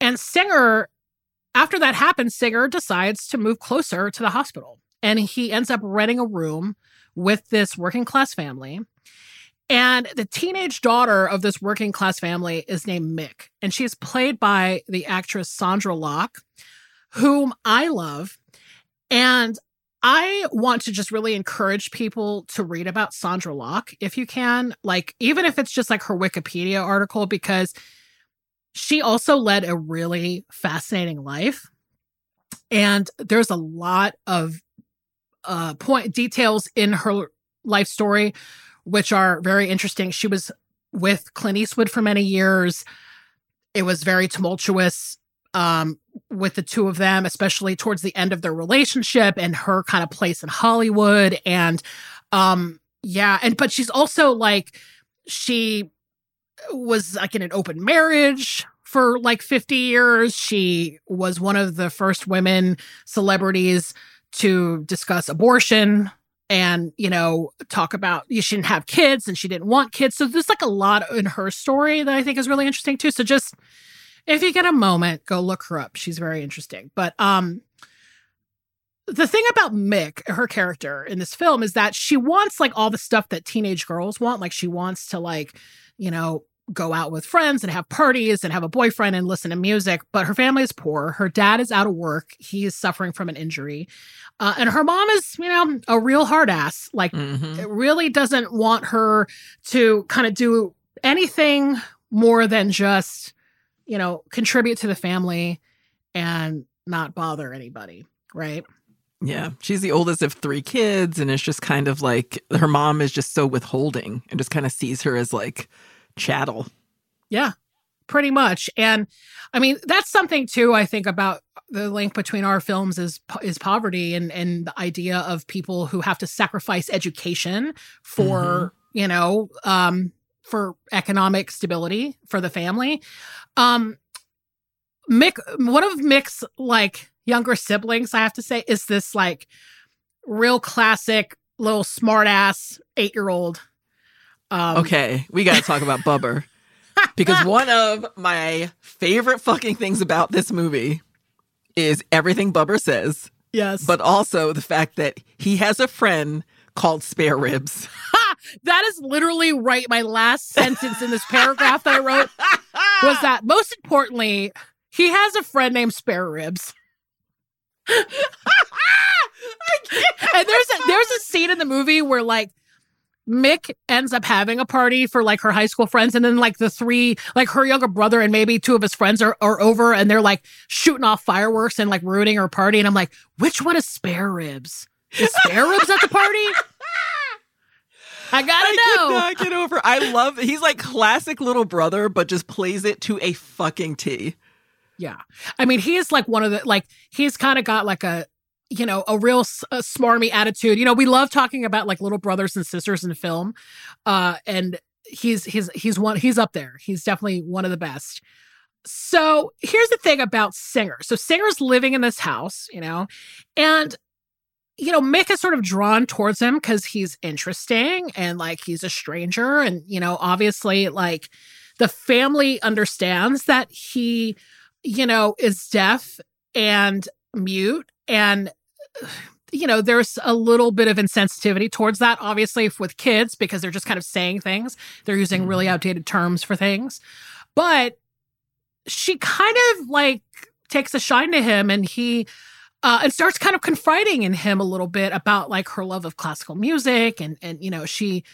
And Singer, after that happens, Singer decides to move closer to the hospital. And he ends up renting a room with this working class family. And the teenage daughter of this working class family is named Mick. And she's played by the actress Sondra Locke, whom I love. And I want to just really encourage people to read about Sondra Locke if you can, like, even if it's just like her Wikipedia article, because she also led a really fascinating life. And there's a lot of uh, point details in her life story, which are very interesting. She was with Clint Eastwood for many years. It was very tumultuous um, with the two of them, especially towards the end of their relationship and her kind of place in Hollywood. And um, yeah, and but she's also like she was like in an open marriage for like 50 years. She was one of the first women celebrities to discuss abortion and you know talk about you shouldn't have kids and she didn't want kids so there's like a lot in her story that i think is really interesting too so just if you get a moment, go look her up. She's very interesting. But um the thing about Mick, her character in this film, is that she wants like all the stuff that teenage girls want. Like she wants to like, you know, go out with friends and have parties and have a boyfriend and listen to music. But her family is poor. Her dad is out of work. He is suffering from an injury. Uh, and her mom is, you know, a real hard ass. Like, mm-hmm. it really doesn't want her to kind of do anything more than just you know, contribute to the family and not bother anybody, right? Yeah, she's the oldest of three kids, and it's just kind of like her mom is just so withholding and just kind of sees her as like chattel. Yeah, pretty much. And I mean, that's something too. I think about the link between our films is is poverty and and the idea of people who have to sacrifice education for mm-hmm. you know um for economic stability for the family. Um, Mick, one of Mick's like younger siblings, I have to say, is this like real classic little smartass eight year old. Um, okay, we got to talk about Bubber *laughs* because one of my favorite fucking things about this movie is everything Bubber says. Yes, but also the fact that he has a friend called Spareribs. *laughs* that is literally right. My last sentence in this paragraph that I wrote was *laughs* that most importantly, he has a friend named Spareribs. and there's a there's a scene in the movie where like Mick ends up having a party for like her high school friends, and then like the three, like her younger brother and maybe two of his friends are, are over and they're like shooting off fireworks and like ruining her party. And I'm like, which one is Spareribs? Is Spareribs at the party? I gotta I know. I cannot get over. I love. He's like classic little brother, but just plays it to a fucking T. Yeah, I mean, he is like one of the like he's kind of got like a you know a real a smarmy attitude. You know, we love talking about like little brothers and sisters in film, uh, and he's he's he's one he's up there. He's definitely one of the best. So here's the thing about Singer. So Singer's living in this house, you know, and you know, Mick is sort of drawn towards him because he's interesting and like he's a stranger. And, you know, obviously, like the family understands that he, you know, is deaf and mute. And, *sighs* you know, there's a little bit of insensitivity towards that, obviously, with kids because they're just kind of saying things. They're using really Mhm. outdated terms for things. But she kind of like takes a shine to him and he, uh, and starts kind of confiding in him a little bit about like her love of classical music and and you know she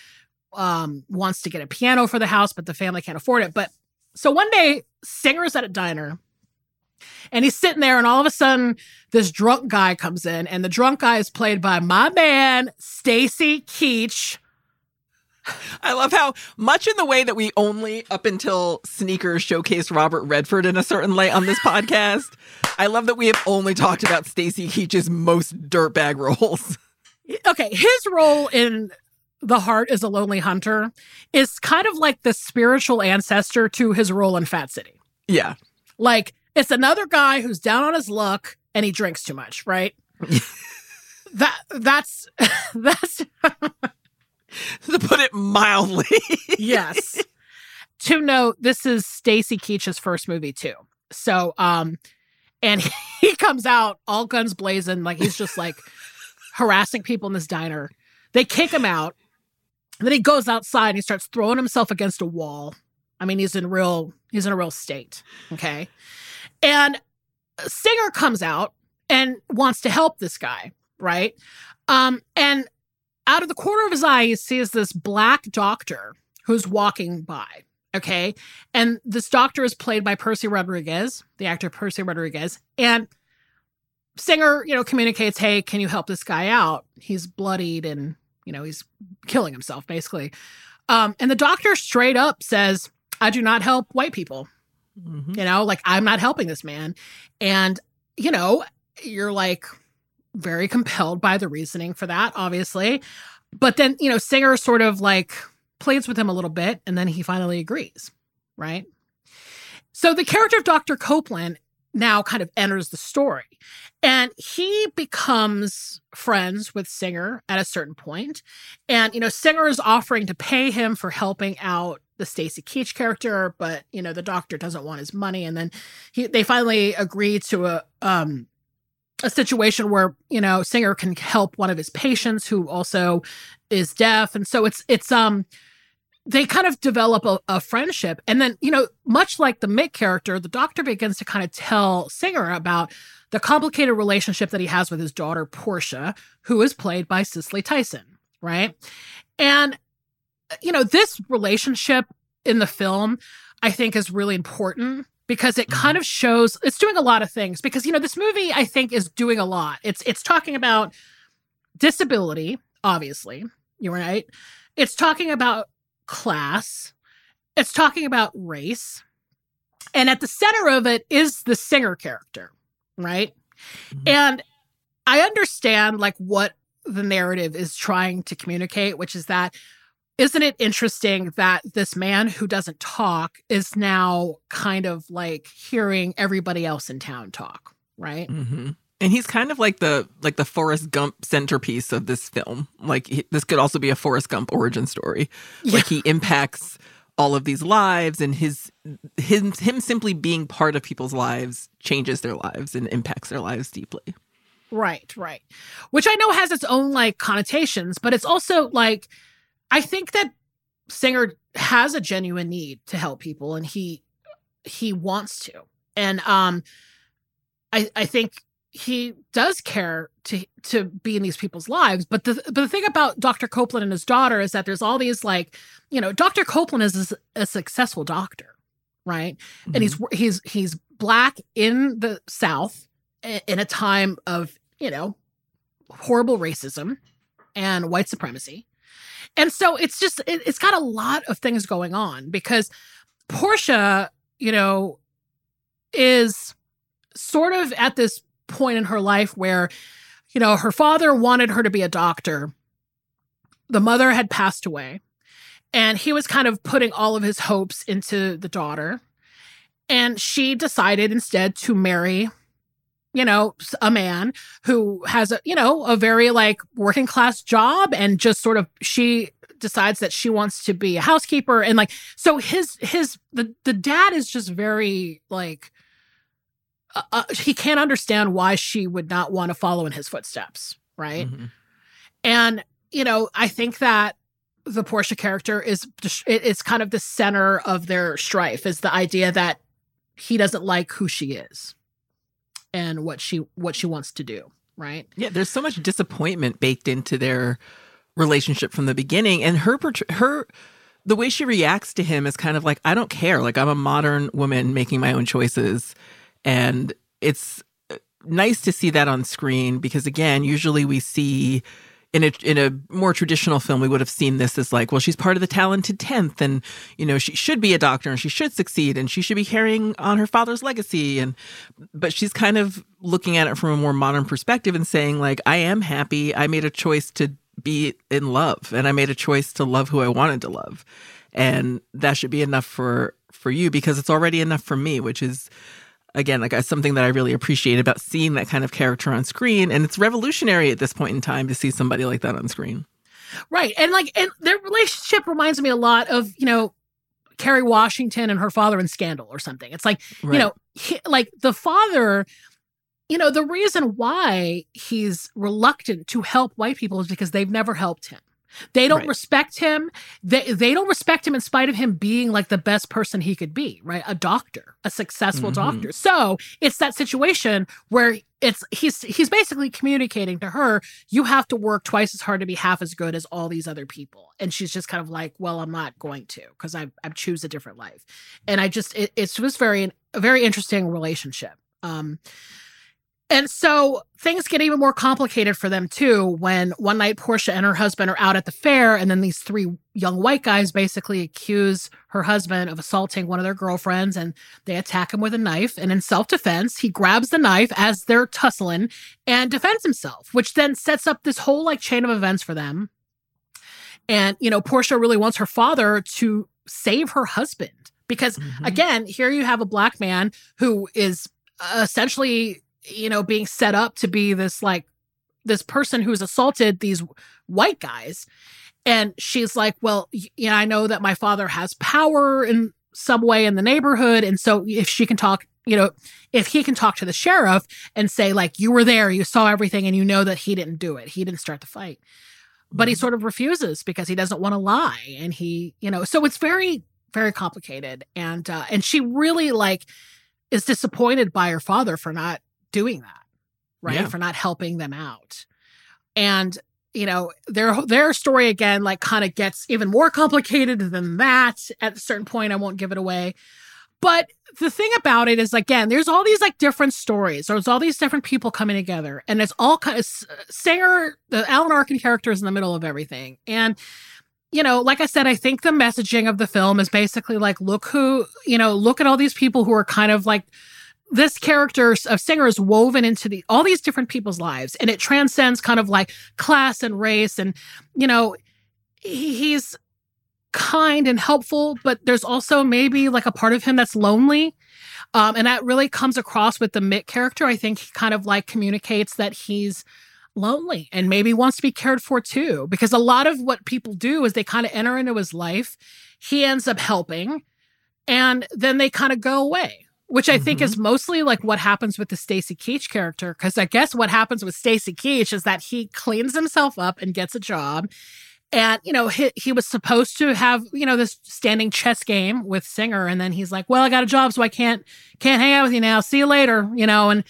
um wants to get a piano for the house but the family can't afford it. But so one day singer's at a diner and he's sitting there and all of a sudden this drunk guy comes in and the drunk guy is played by my man Stacy Keach I love how much in the way that we only up until sneakers showcased Robert Redford in a certain light on this podcast. I love that we have only talked about Stacy Keach's most dirtbag roles. okay, his role in The Heart is a Lonely Hunter is kind of like the spiritual ancestor to his role in Fat City. Yeah. Like it's another guy who's down on his luck and he drinks too much, right? *laughs* that that's *laughs* that's *laughs* To put it mildly. yes. to note, this is Stacy Keach's first movie too. So um and *laughs* he comes out all guns blazing, like he's just like harassing people in this diner. They kick him out. Then he goes outside and he starts throwing himself against a wall. I mean, he's in real he's in a real state. Okay. And Singer comes out and wants to help this guy, right? Um, and out of the corner of his eye, he sees this black doctor who's walking by. Okay. And this doctor is played by Percy Rodrigues, the actor Percy Rodrigues. And Singer, you know, communicates, Hey, can you help this guy out? He's bloodied and, you know, he's killing himself, basically. Um, and the doctor straight up says, I do not help white people. Mhm. You know, like I'm not helping this man. And, you know, you're like very compelled by the reasoning for that, obviously. But then, you know, Singer sort of like plays with him a little bit and then he finally agrees, right? So the character of Dr. Copeland now kind of enters the story and he becomes friends with Singer at a certain point. And, you know, Singer is offering to pay him for helping out the Stacy Keach character, but you know the doctor doesn't want his money, and then he they finally agree to a um a situation where you know Singer can help one of his patients who also is deaf, and so it's it's um they kind of develop a, a friendship, and then you know much like the Mick character, the doctor begins to kind of tell Singer about the complicated relationship that he has with his daughter Portia, who is played by Cicely Tyson, right, and you know, this relationship in the film, I think, is really important because it kind of shows it's doing a lot of things. Because, you know, this movie, I think, is doing a lot. It's it's talking about disability, obviously. You're right. It's talking about class. It's talking about race. And at the center of it is the singer character, right? Mhm. And I understand like what the narrative is trying to communicate, which is that isn't it interesting that this man who doesn't talk is now kind of like hearing everybody else in town talk, right? hmm And he's kind of like the like the Forrest Gump centerpiece of this film. Like he, this could also be a Forrest Gump origin story. Like he impacts all of these lives, and his him him simply being part of people's lives changes their lives and impacts their lives deeply. Right, right. Which I know has its own like connotations, but it's also like I think that Singer has a genuine need to help people and he he wants to. And um I I think he does care to to be in these people's lives, but the but the thing about Dr. Copeland and his daughter is that there's all these like, you know, Dr. Copeland is a, a successful doctor, right? and he's he's he's black in the south in a time of you know horrible racism and white supremacy and so it's just it, it's got a lot of things going on because portia you know is sort of at this point in her life where you know her father wanted her to be a doctor. The mother had passed away and he was kind of putting all of his hopes into the daughter. And she decided instead to marry, you know, a man who has a, you know, a very like working class job and just sort of she decides that she wants to be a housekeeper and like so his his the the dad is just very like uh, uh, he can't understand why she would not want to follow in his footsteps right Mhm. and you know i think that the portia character is it's kind of the center of their strife is the idea that he doesn't like who she is and what she what she wants to do right Yeah, there's so much disappointment baked into their relationship from the beginning, and her her the way she reacts to him is kind of like I don't care. Like I'm a modern woman making my own choices, and it's uh, nice to see that on screen because again, usually we see. In a, in a more traditional film, we would have seen this as like, well, she's part of the talented 10th, and, you know, she should be a doctor and she should succeed and she should be carrying on her father's legacy. And, but she's kind of looking at it from a more modern perspective and saying like i am happy i made a choice to be in love and i made a choice to love who i wanted to love and that should be enough for for you because it's already enough for me which is again like uh, something that i really appreciate about seeing that kind of character on screen and it's revolutionary at this point in time to see somebody like that on screen Right. And like and their relationship reminds me a lot of, you know, Kerry Washington and her father in Scandal or something. It's like, you know, he, like the father, you know, the reason why he's reluctant to help white people is because they've never helped him. They don't Right. respect him. They they don't respect him in spite of him being like the best person he could be, right? A doctor, a successful Mhm. doctor. So it's that situation where it's he's he's basically communicating to her, you have to work twice as hard to be half as good as all these other people. And she's just kind of like, well, I'm not going to because I I choose a different life. And I just it, it's just very a very interesting relationship. Um, and so things get even more complicated for them too when one night Portia and her husband are out at the fair, and then these three young white guys basically accuse her husband of assaulting one of their girlfriends, and they attack him with a knife. And in self defense, he grabs the knife as they're tussling and defends himself, which then sets up this whole like chain of events for them. And you know, Portia really wants her father to save her husband because Mhm. again, here you have a black man who is essentially, you know, being set up to be this like this person who's assaulted these white guys. And she's like, Well, you know, I know that my father has power in some way in the neighborhood. And so if she can talk, you know, if he can talk to the sheriff and say, like, you were there, you saw everything, and you know that he didn't do it, he didn't start the fight. But he Mhm. sort of refuses because he doesn't want to lie. And he, you know, so it's very, very complicated. And uh and she really like is disappointed by her father for not doing that, right? Yeah. For not helping them out. And you know, their their story again like kind of gets even more complicated than that at a certain point. I won't give it away. But the thing about it is, again, there's all these like different stories. There's all these different people coming together, and it's all kind of uh, Singer, the Alan Arkin character is in the middle of everything. And you know, like I said, I think the messaging of the film is basically like, look who, you know, look at all these people who are kind of like this character of Singer is woven into the all these different people's lives, and it transcends kind of like class and race, and you know, he, he's kind and helpful, but there's also maybe like a part of him that's lonely. Um, and that really comes across with the Mick character. I think he kind of like communicates that he's lonely and maybe wants to be cared for too. Because a lot of what people do is they kind of enter into his life. He ends up helping and then they kind of go away, which I think Mhm. is mostly like what happens with the Stacy Keach character. Because I guess what happens with Stacy Keach is that he cleans himself up and gets a job and you know he, he was supposed to have you know this standing chess game with singer and then he's like well i got a job so i can't can't hang out with you now see you later you know and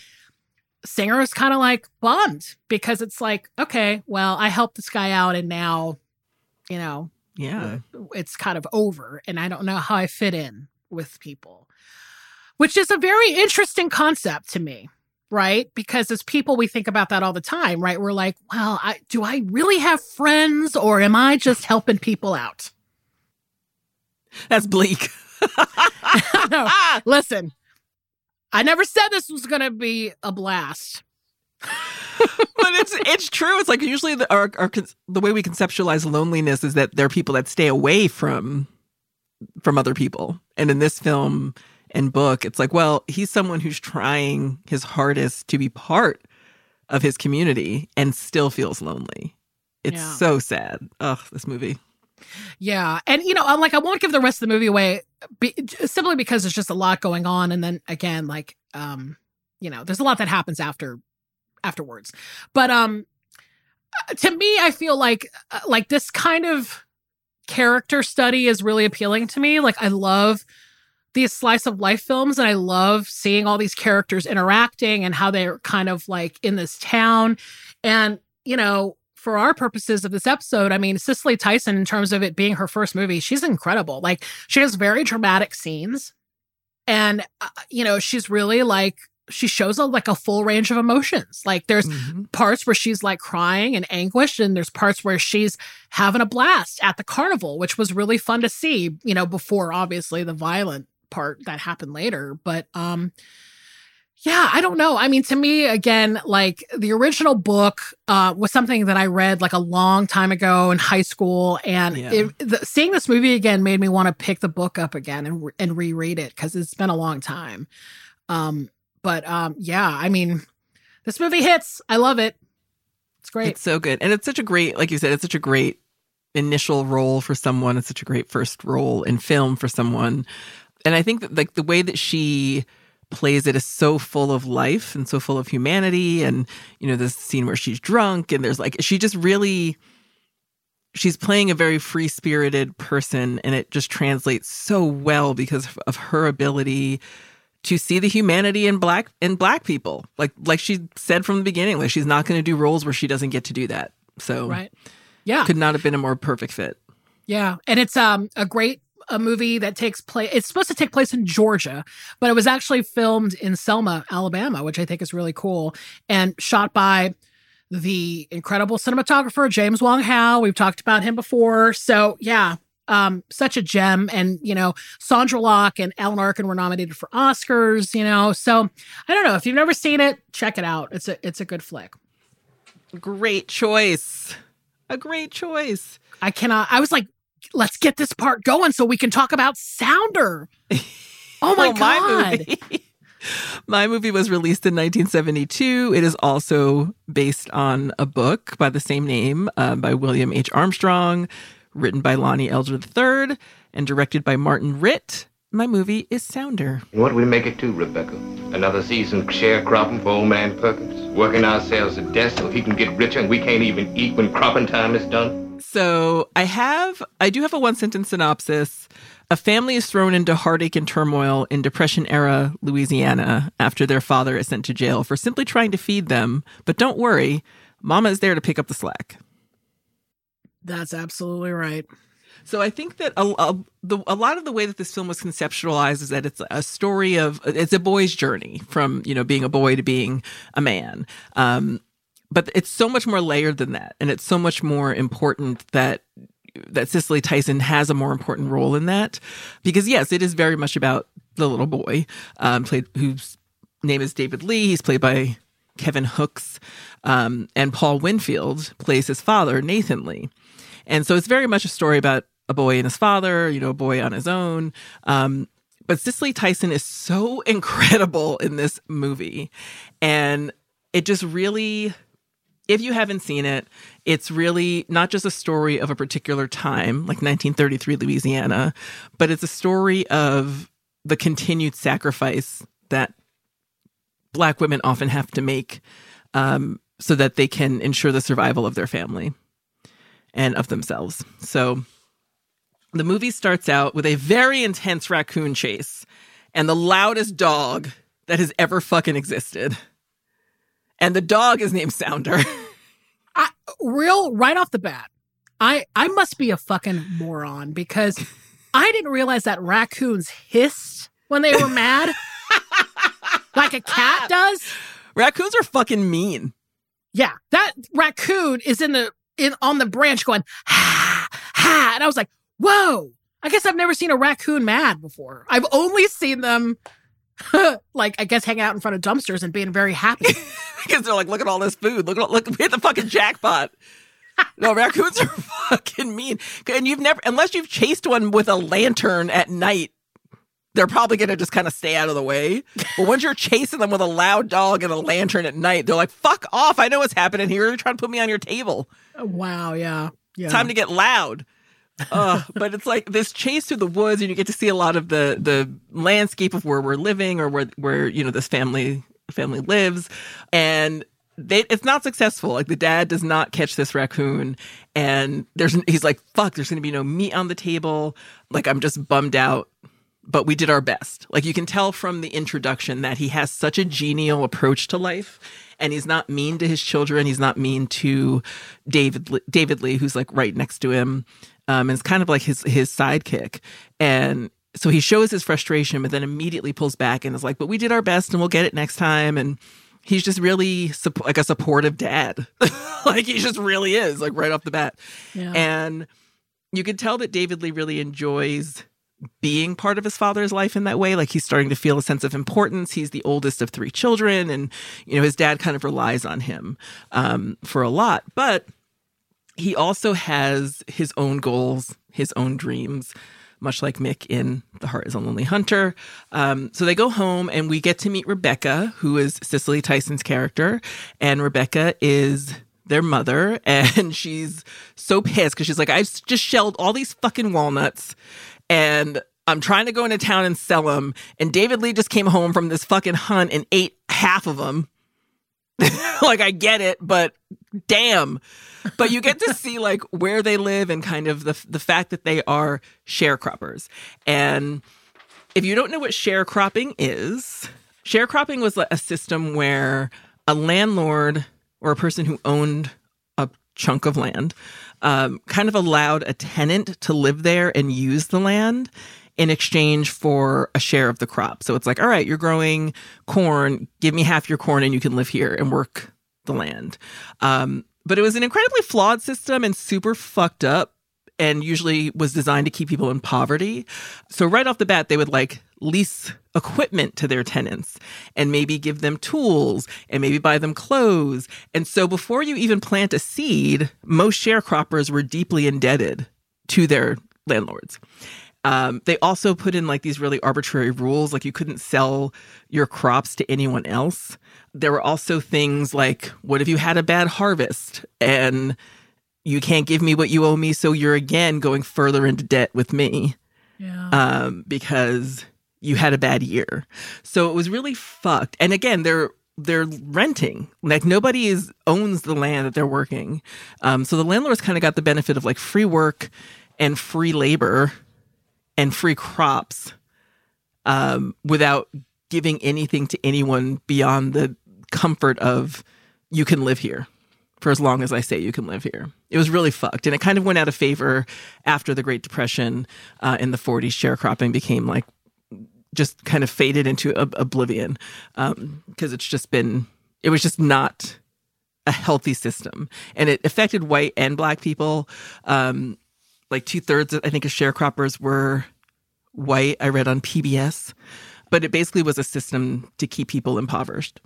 singer is kind of like bummed because it's like okay well i helped this guy out and now you know yeah it's kind of over and i don't know how i fit in with people which is a very interesting concept to me right? Because as people we think about that all the time right? We're like well I, do i really have friends or am i just helping people out? That's bleak. *laughs* No. *laughs* Listen i never said this was going to be a blast. But it's it's true. It's like usually the our, our the way we conceptualize loneliness is that there are people that stay away from from other people, and in this film and book, it's like, well, he's someone who's trying his hardest to be part of his community and still feels lonely. It's Yeah. so sad. Ugh, this movie. Yeah, and you know, I'm like, I won't give the rest of the movie away, be, simply because there's just a lot going on, and then again, like, um, you know, there's a lot that happens after afterwards. But um, uh, to me, I feel like uh, like this kind of character study is really appealing to me. Like, I love these slice of life films, and I love seeing all these characters interacting and how they're kind of like in this town, and you know for our purposes of this episode, I mean, Cicely Tyson, in terms of it being her first movie, she's incredible. Like, she has very dramatic scenes. And, uh, you know, she's really like, she shows a, like a full range of emotions. Like, there's Mhm. parts where she's like crying and anguished, and there's parts where she's having a blast at the carnival, which was really fun to see, you know, before obviously the violent part that happened later. But, um, yeah, I don't know. I mean, to me, again, like the original book uh, was something that I read like a long time ago in high school, and Yeah. it, the, seeing this movie again made me want to pick the book up again and and reread it because it's been a long time. Um, but um, yeah, I mean, this movie hits. I love it. It's great. It's so good. And it's such a great, like you said, it's such a great initial role for someone. It's such a great first role in film for someone. And I think that like the way that she plays it is so full of life and so full of humanity. And, you know, this scene where she's drunk and there's like, she just really, she's playing a very free spirited person. And it just translates so well because of her ability to see the humanity in black in black people like like she said from the beginning like she's not going to do roles where she doesn't get to do that so right. Yeah. could not have been a more perfect fit Yeah, and it's um a great a movie that takes place. It's supposed to take place in Georgia, but it was actually filmed in Selma, Alabama, which I think is really cool, and shot by the incredible cinematographer James Wong Howe. We've talked about him before, so yeah. Um, such a gem, and you know, Sondra Locke and Alan Arkin were nominated for Oscars. You know, so I don't know if you've never seen it, check it out. It's a it's a good flick. great choice a great choice I cannot. I was like, let's get this part going so we can talk about Sounder. Oh my *laughs* Well, god! movie, *laughs* my movie was released in 1972 it is also based on a book by the same name uh, by william h armstrong written by lonnie elder iii and directed by martin ritt my movie is sounder what do we make it to, Rebecca? Another season sharecropping for old man Perkins? Working ourselves to death so he can get richer and we can't even eat when cropping time is done? So I have, I do have a one sentence synopsis. A family is thrown into heartache and turmoil in Depression era Louisiana after their father is sent to jail for simply trying to feed them. But don't worry, Mama is there to pick up the slack. That's absolutely right. So I think that a, a, the, a lot of the way that this film was conceptualized is that it's a story of it's a boy's journey from you know being a boy to being a man. Um, but it's so much more layered than that, and it's so much more important that that Cicely Tyson has a more important role in that because yes, it is very much about the little boy um, played whose name is David Lee. He's played by Kevin Hooks, um, and Paul Winfield plays his father Nathan Lee. And so it's very much a story about a boy and his father, you know, a boy on his own. Um, but Cicely Tyson is so *laughs* incredible in this movie. And it just really, if you haven't seen it, it's really not just a story of a particular time, like 1933 Louisiana, but it's a story of the continued sacrifice that Black women often have to make um, so that they can ensure the survival of their family and of themselves. So the movie starts out with a very intense raccoon chase and the loudest dog that has ever fucking existed. And the dog is named Sounder. *laughs* I, real right off the bat, I I must be a fucking moron because *laughs* I didn't realize that raccoons hissed when they were mad, *laughs* like a cat does. Raccoons are fucking mean. Yeah, that raccoon is in the in on the branch going ha ha, and I was like, whoa. I guess I've never seen a raccoon mad before. I've only seen them. *laughs* like I guess hanging out in front of dumpsters and being very happy. *laughs* because they're like, look at all this food. Look at look, we hit the fucking jackpot. *laughs* no, raccoons are fucking mean. And you've never, unless you've chased one with a lantern at night, they're probably going to just kind of stay out of the way. But once you're chasing them with a loud dog and a lantern at night, they're like, fuck off. I know what's happening here. You're trying to put me on your table. Wow, yeah. Yeah. Time to get loud. Uh, but it's like this chase through the woods, and you get to see a lot of the the landscape of where we're living or where where you know this family family lives, and they, it's not successful. Like the dad does not catch this raccoon, and there's he's like, "Fuck, there's going to be no meat on the table." Like I'm just bummed out. But we did our best. Like you can tell from the introduction that he has such a genial approach to life, and he's not mean to his children. He's not mean to David David Lee, who's like right next to him um, and it's kind of like his his sidekick. And so he shows his frustration, but then immediately pulls back and is like, "But we did our best, and we'll get it next time." And he's just really like a supportive dad, *laughs* like he just really is, like right off the bat. Yeah. And you can tell that David Lee really enjoys being part of his father's life in that way like he's starting to feel a sense of importance he's the oldest of three children and you know his dad kind of relies on him um, for a lot but he also has his own goals, his own dreams, much like Mick in The Heart is a Lonely Hunter. Um, so they go home and we get to meet Rebecca, who is Cicely Tyson's character. And Rebecca is their mother. *laughs* And she's so pissed because she's like, I've just shelled all these fucking walnuts and I'm trying to go into town and sell them. And David Lee just came home from this fucking hunt and ate half of them. *laughs* like, I get it, but damn but you get to see like where they live and kind of the the fact that they are sharecroppers. And if you don't know what sharecropping is, sharecropping was a system where a landlord or a person who owned a chunk of land um, kind of allowed a tenant to live there and use the land in exchange for a share of the crop. So it's like, all right, you're growing corn, give me half your corn and you can live here and work the land. Um, but it was an incredibly flawed system and super fucked up and usually was designed to keep people in poverty. So right off the bat, they would like lease equipment to their tenants and maybe give them tools and maybe buy them clothes. And so before you even plant a seed, most sharecroppers were deeply indebted to their landlords. Um, they also put in like these really arbitrary rules, like you couldn't sell your crops to anyone else there were also things like, what if you had a bad harvest and you can't give me what you owe me, so you're again going further into debt with me, yeah. um, because you had a bad year. So it was really fucked. And again, they're they're renting. Like nobody is owns the land that they're working. Um, so the landlords kind of got the benefit of like free work and free labor and free crops um, without giving anything to anyone beyond the comfort of you can live here for as long as I say you can live here. It was really fucked. And it kind of went out of favor after the Great Depression uh, in the 40s. Sharecropping became like just kind of faded into ob- oblivion because um, it's just been, it was just not a healthy system. And it affected white and black people. Um, like two thirds, I think, of sharecroppers were white. I read on PBS. But it basically was a system to keep people impoverished.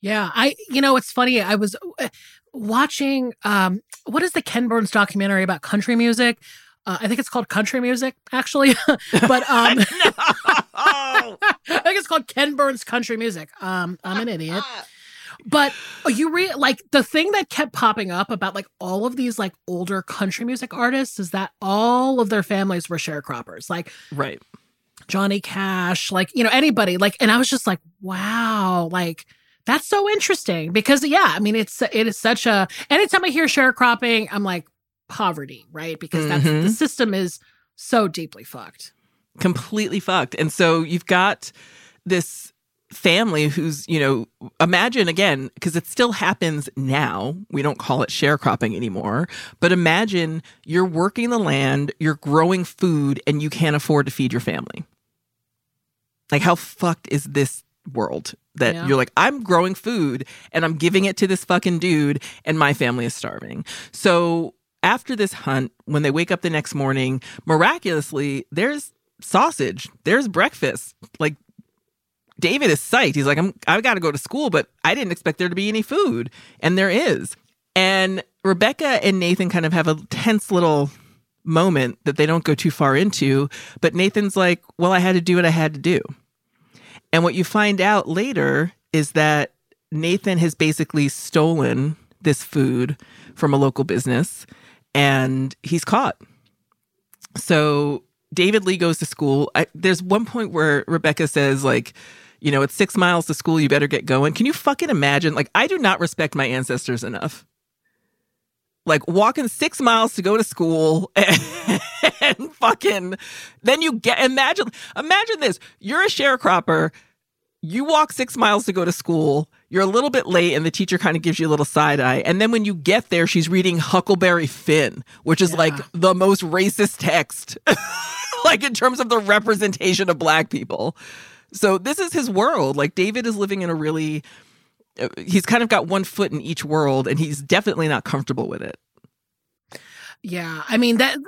Yeah, I you know it's funny. I was uh, watching um what is the Ken Burns documentary about country music? Uh, I think it's called Country Music actually, *laughs* but um *laughs* *laughs* I think it's called Ken Burns Country Music. Um I'm an idiot. But you read like the thing that kept popping up about like all of these like older country music artists is that all of their families were sharecroppers. Like right. Johnny Cash, like, you know, anybody. Like, and I was just like, wow, like that's so interesting because yeah, I mean it's it is such a anytime I hear sharecropping, I'm like poverty, right? Because that's mm-hmm. the system is so deeply fucked. Completely fucked. And so you've got this family who's, you know, imagine again, because it still happens now. We don't call it sharecropping anymore. But imagine you're working the land, you're growing food, and you can't afford to feed your family. Like, how fucked is this world that yeah. you're like, I'm growing food and I'm giving it to this fucking dude and my family is starving. So after this hunt, when they wake up the next morning, miraculously, there's sausage, there's breakfast. Like David is psyched. He's like, I'm I've got to go to school, but I didn't expect there to be any food. And there is. And Rebecca and Nathan kind of have a tense little moment that they don't go too far into. But Nathan's like, well, I had to do what I had to do. And what you find out later is that Nathan has basically stolen this food from a local business and he's caught. So David Lee goes to school. I, there's one point where Rebecca says, like, you know, it's six miles to school. You better get going. Can you fucking imagine? Like, I do not respect my ancestors enough. Like walking six miles to go to school and, *laughs* and fucking then you get imagine imagine this. You're a sharecropper. You walk six miles to go to school. You're a little bit late, and the teacher kind of gives you a little side eye. And then when you get there, she's reading Huckleberry Finn, which is Yeah. like the most racist text, *laughs* like in terms of the representation of black people. So this is his world. Like David is living in a really, uh, he's kind of got one foot in each world, and he's definitely not comfortable with it. Yeah, I mean that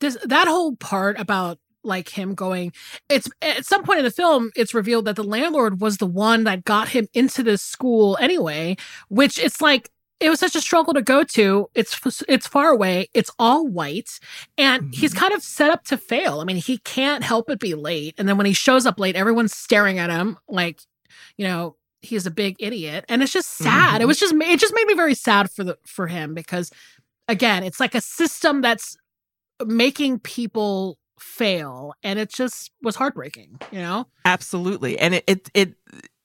this that whole part about like him going it's at some point in the film it's revealed that the landlord was the one that got him into this school anyway, which it's like it was such a struggle to go to. It's it's far away. It's all white, and he's kind of set up to fail. I mean, he can't help but be late. And then when he shows up late, everyone's staring at him like, you know, he's a big idiot. And it's just sad. It Mhm. was just it just made me very sad for the for him because again, it's like a system that's making people fail, and it just was heartbreaking. You know? Absolutely. And it, it, it,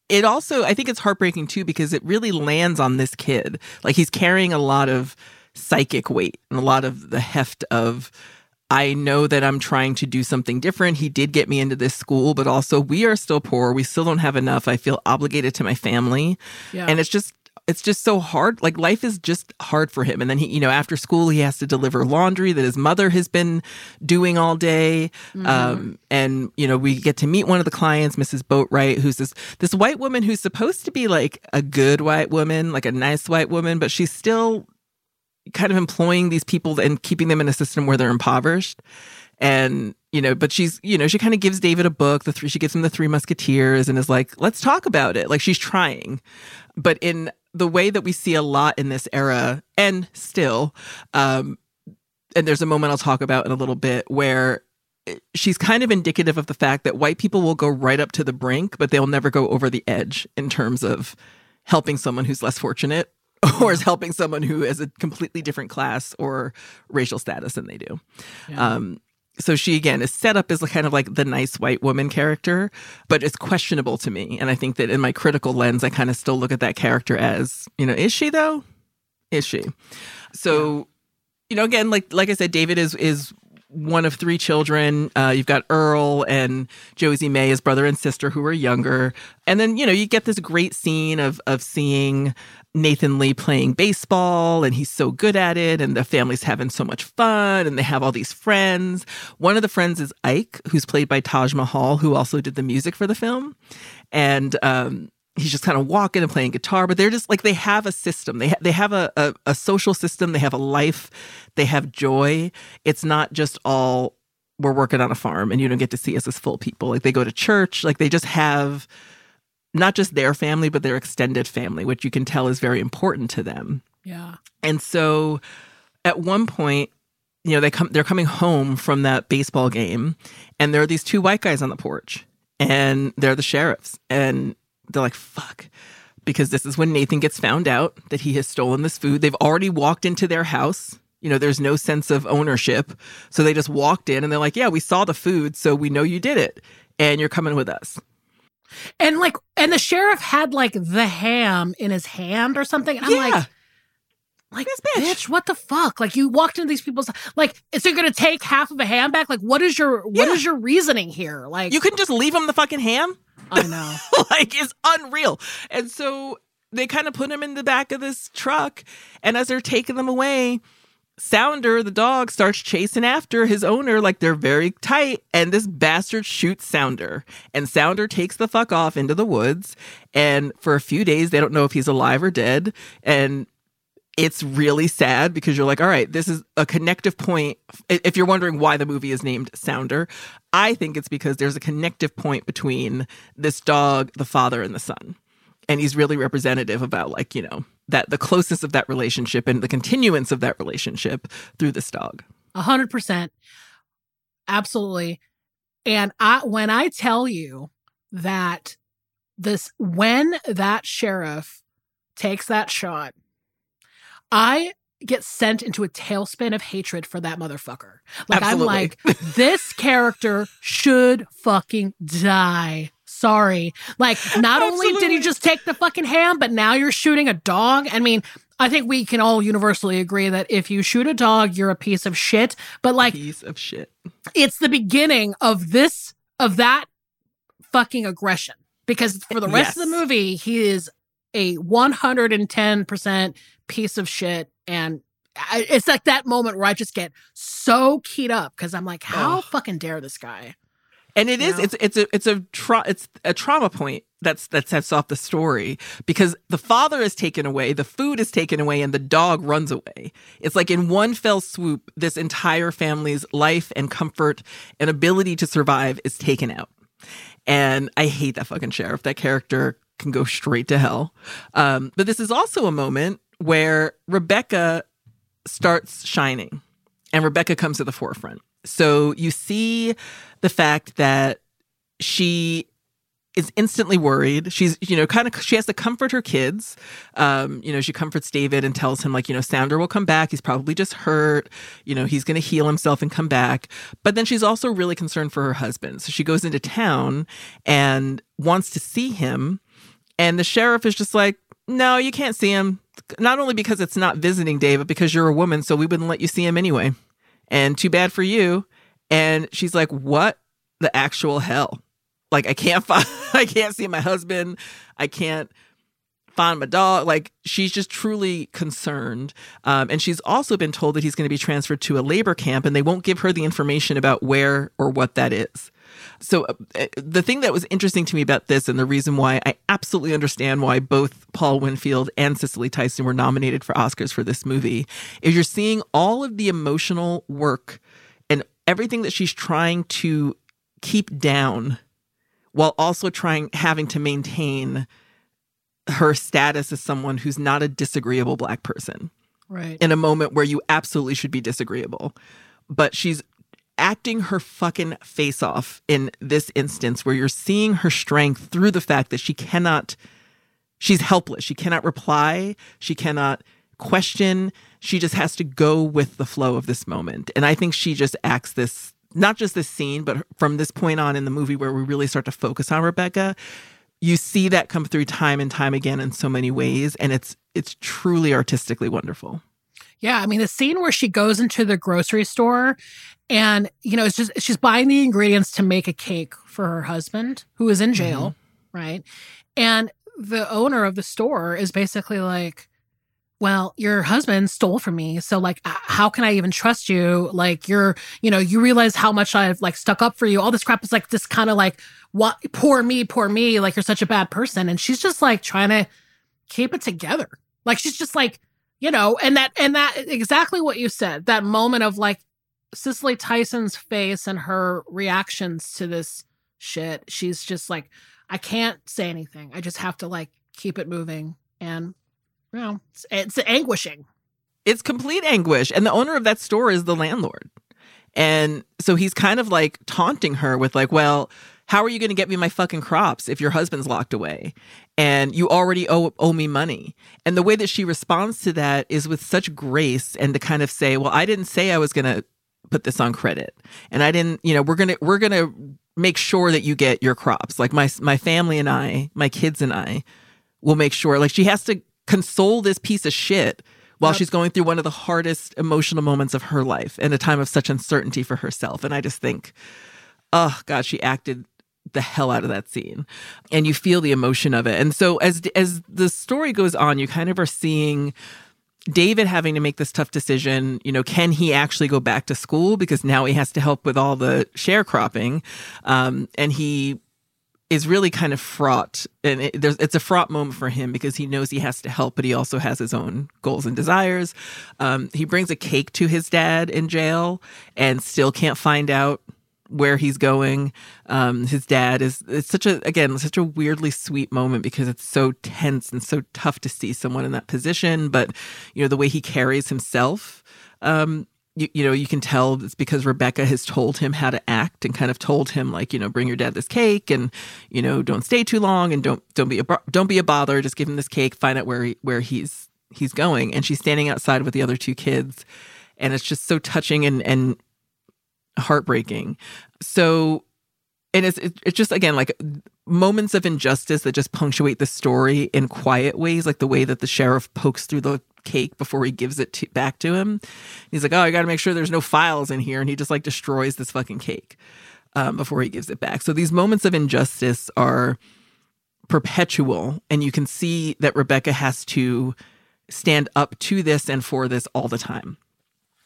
it also, I think it's heartbreaking too because it really lands on this kid. Like he's carrying a lot of psychic weight and a lot of the heft of, I know that I'm trying to do something different. He did get me into this school, but also we are still poor. We still don't have enough. I feel obligated to my family. Yeah. And it's just, it's just so hard. Like life is just hard for him. And then he, you know, after school, he has to deliver laundry that his mother has been doing all day. Um, and you know, we get to meet one of the clients, Mrs. Boatwright, who's this this white woman who's supposed to be like a good white woman, like a nice white woman, but she's still kind of employing these people and keeping them in a system where they're impoverished. And you know, but she's you know she kind of gives David a book. The three she gives him the Three Musketeers and is like, let's talk about it. Like she's trying, but in the way that we see a lot in this era and still, um, and there's a moment I'll talk about in a little bit where she's kind of indicative of the fact that white people will go right up to the brink, but they'll never go over the edge in terms of helping someone who's less fortunate *laughs* or is helping someone who has a completely different class or racial status than they do. Yeah. Um, so she again is set up as kind of like the nice white woman character, but it's questionable to me. And I think that in my critical lens, I kind of still look at that character as, you know, is she though? Is she? So, you know, again, like like I said, David is is one of three children. Uh, you've got Earl and Josie May, his brother and sister, who are younger. And then, you know, you get this great scene of of seeing Nathan Lee playing baseball and he's so good at it and the family's having so much fun and they have all these friends. One of the friends is Ike, who's played by Taj Mahal, who also did the music for the film. And um he's just kind of walking and playing guitar, but they're just like they have a system. They ha- they have a, a a social system, they have a life, they have joy. It's not just all we're working on a farm and you don't get to see us as full people. Like they go to church, like they just have not just their family, but their extended family, which you can tell is very important to them. yeah. And so at one point, you know, they come they're coming home from that baseball game and there are these two white guys on the porch and they're the sheriffs and they're like, fuck. Because this is when Nathan gets found out that he has stolen this food. They've already walked into their house. You know, there's no sense of ownership. So they just walked in and they're like, yeah, we saw the food, so we know you did it. And you're coming with us. And like, and the sheriff had like the ham in his hand or something. And I'm Yeah. like, like, This bitch. bitch, what the fuck? Like, you walked into these people's like, so you're gonna take half of a ham back? Like, what is your what is Yeah. your reasoning here? Like, You couldn't just leave him the fucking ham? I know. *laughs* like is unreal. And so they kind of put him in the back of this truck, and as they're taking them away, Sounder, the dog, starts chasing after his owner like they're very tight, and this bastard shoots Sounder. And Sounder takes the fuck off into the woods, and for a few days they don't know if he's alive or dead. And it's really sad because you're like, all right, this is a connective point. If you're wondering why the movie is named Sounder, I think it's because there's a connective point between this dog, the father, and the son. And he's really representative about, like, you know, that the closeness of that relationship and the continuance of that relationship through this dog. A hundred percent. Absolutely. And I when I tell you that this when that sheriff takes that shot, I get sent into a tailspin of hatred for that motherfucker. Like Absolutely. I'm like, this character should fucking die. Sorry. Like, not only did he just take the fucking ham, but now you're shooting a dog. I mean, I think we can all universally agree that if you shoot a dog, you're a piece of shit. But like, Piece of shit. it's the beginning of this of that fucking aggression because for the rest of the movie he is a 110% piece of shit and I, it's like that moment where I just get so keyed up because I'm like, how Ugh. fucking dare this guy? And it is it's it's a it's a tra- it's a trauma point that's that sets off the story because the father is taken away, the food is taken away, and the dog runs away. It's like in one fell swoop, this entire family's life and comfort and ability to survive is taken out. And I hate that fucking sheriff. That character can go straight to hell. Um, but this is also a moment where Rebecca starts shining and Rebecca comes to the forefront. So you see the fact that she is instantly worried. She's, you know, kind of, she has to comfort her kids. Um, you know, she comforts David and tells him, like, you know, Sounder will come back. He's probably just hurt. You know, he's going to heal himself and come back. But then she's also really concerned for her husband. So she goes into town and wants to see him. And the sheriff is just like, no, you can't see him. Not only because it's not visiting day, but because you're a woman. So we wouldn't let you see him anyway. And too bad for you. And she's like, what the actual hell? Like I can't *laughs* find, I can't see my husband. I can't find my dog. Like she's just truly concerned. Um, and she's also been told that he's going to be transferred to a labor camp, and they won't give her the information about where or what that is. So uh, the thing that was interesting to me about this, and the reason why I absolutely understand why both Paul Winfield and Cicely Tyson were nominated for Oscars for this movie, is you're seeing all of the emotional work and everything that she's trying to keep down while also trying having to maintain her status as someone who's not a disagreeable black person Right. in a moment where you absolutely should be disagreeable. But she's acting her fucking face off in this instance where you're seeing her strength through the fact that she cannot, she's helpless. She cannot reply. She cannot question. She just has to go with the flow of this moment. And I think she just acts this, not just this scene, but from this point on in the movie where we really start to focus on Rebecca, you see that come through time and time again in so many mm-hmm. ways. And it's, it's truly artistically wonderful. Yeah, I mean the scene where she goes into the grocery store and you know it's just she's buying the ingredients to make a cake for her husband who is in jail, mm-hmm. right? And the owner of the store is basically like well, your husband stole from me. So like how can I even trust you? Like you're, you know, you realize how much I've like stuck up for you. All this crap is like this kind of like what poor me, poor me, like you're such a bad person and she's just like trying to keep it together. Like she's just like you know and that and that exactly what you said that moment of like cicely tyson's face and her reactions to this shit she's just like i can't say anything i just have to like keep it moving and know it's, it's anguishing it's complete anguish. And the owner of that store is the landlord. And so he's kind of like taunting her with, like, well, how are you going to get me my fucking crops if your husband's locked away and you already owe, owe me money? And the way that she responds to that is with such grace and to kind of say, well, I didn't say I was going to put this on credit. And I didn't, you know, we're going to, we're going to make sure that you get your crops. Like my, my family and I, my kids and I will make sure, like she has to console this piece of shit while Yep. she's going through one of the hardest emotional moments of her life in a time of such uncertainty for herself. And I just think, oh God, she acted the hell out of that scene. And you feel the emotion of it. And so as as the story goes on, you kind of are seeing David having to make this tough decision. You know, can he actually go back to school because now he has to help with all the sharecropping, um, and he is really kind of fraught and it, it's a fraught moment for him because he knows he has to help but he also has his own goals and desires. Um, he brings a cake to his dad in jail and still can't find out where he's going. Um, his dad is it's such a again such a weirdly sweet moment because it's so tense and so tough to see someone in that position but you know the way he carries himself um, you, you know, you can tell it's because Rebecca has told him how to act and kind of told him like, you know, bring your dad this cake and, you know, don't stay too long and don't don't be a don't be a bother. Just give him this cake. Find out where he, where he's he's going. And she's standing outside with the other two kids, and it's just so touching and and heartbreaking. So, and it's it's just again like moments of injustice that just punctuate the story in quiet ways, like the way that the sheriff pokes through the cake before he gives it to, back to him. He's like, "Oh, I got to make sure there's no files in here," and he just like destroys this fucking cake um, before he gives it back. So these moments of injustice are perpetual, and you can see that Rebecca has to stand up to this and for this all the time.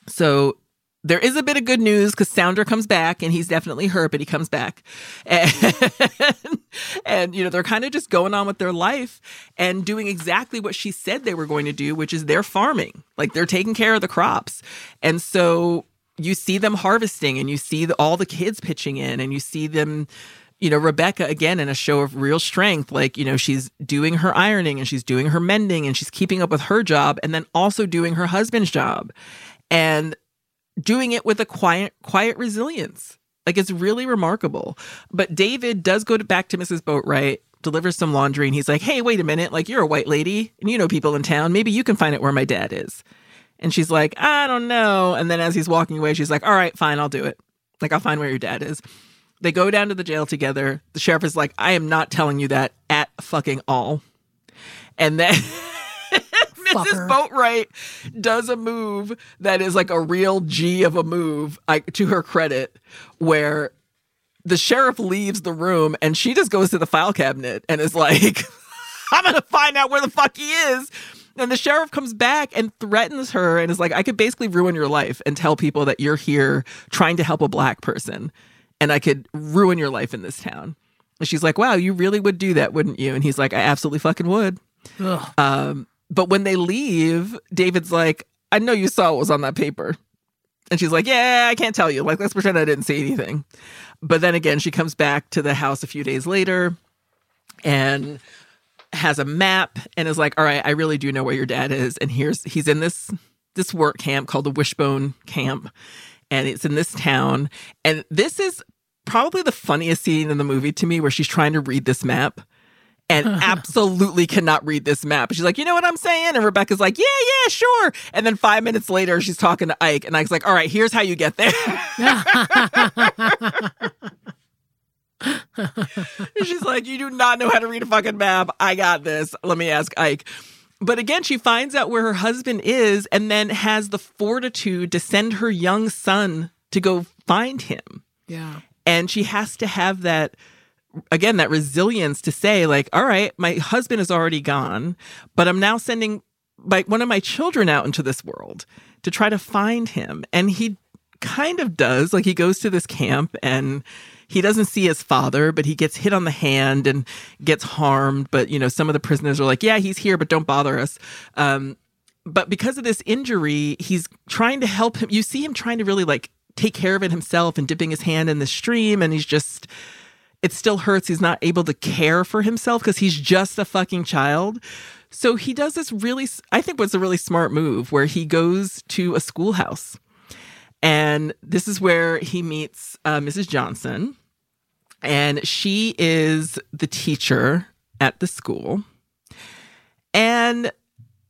So there is a bit of good news because Sounder comes back and he's definitely hurt, but he comes back. *laughs* And, and you know, they're kind of just going on with their life and doing exactly what she said they were going to do, which is they're farming. Like they're taking care of the crops. And so you see them harvesting and you see the, all the kids pitching in and you see them you know, Rebecca again in a show of real strength, like, you know, she's doing her ironing and she's doing her mending and she's keeping up with her job and then also doing her husband's job. And doing it with a quiet quiet resilience. Like it's really remarkable. But David does go to, back to Mrs. Boatwright, delivers some laundry, and he's like, "Hey, wait a minute! Like you're a white lady, and you know people in town. Maybe you can find out where my dad is." And she's like, "I don't know." And then as he's walking away, she's like, "All right, fine, I'll do it. Like I'll find where your dad is." They go down to the jail together. The sheriff is like, "I am not telling you that at fucking all." And then *laughs* Mrs. Boatwright does a move that is like a real G of a move, like to her credit, where the sheriff leaves the room and she just goes to the file cabinet and is like, *laughs* I'm gonna find out where the fuck he is. And the sheriff comes back and threatens her and is like, I could basically ruin your life and tell people that you're here trying to help a black person. And I could ruin your life in this town. And she's like, Wow, you really would do that, wouldn't you? And he's like, I absolutely fucking would. Um, but when they leave, David's like, I know you saw what was on that paper. And she's like, Yeah, I can't tell you. Like, let's pretend I didn't see anything. But then again, she comes back to the house a few days later and has a map and is like, All right, I really do know where your dad is. And here's he's in this this work camp called the Wishbone Camp. And it's in this town. And this is probably the funniest scene in the movie to me where she's trying to read this map and *laughs* absolutely cannot read this map. She's like, you know what I'm saying? And Rebecca's like, yeah, yeah, sure. And then five minutes later, she's talking to Ike, and Ike's like, all right, here's how you get there. *laughs* she's like, you do not know how to read a fucking map. I got this. Let me ask Ike. But again, she finds out where her husband is and then has the fortitude to send her young son to go find him. Yeah. And she has to have that again that resilience to say like all right my husband is already gone but i'm now sending my, one of my children out into this world to try to find him. And he kind of does like he goes to this camp and he doesn't see his father but he gets hit on the hand and gets harmed. But you know some of the prisoners are like yeah he's here but don't bother us. Um, but because of this injury he's trying to help him. You see him trying to really like take care of it himself and dipping his hand in the stream and he's just it still hurts he's not able to care for himself because he's just a fucking child. So he does this really, I think was a really smart move where he goes to a schoolhouse. And this is where he meets uh, Mrs. Johnson. And she is the teacher at the school. And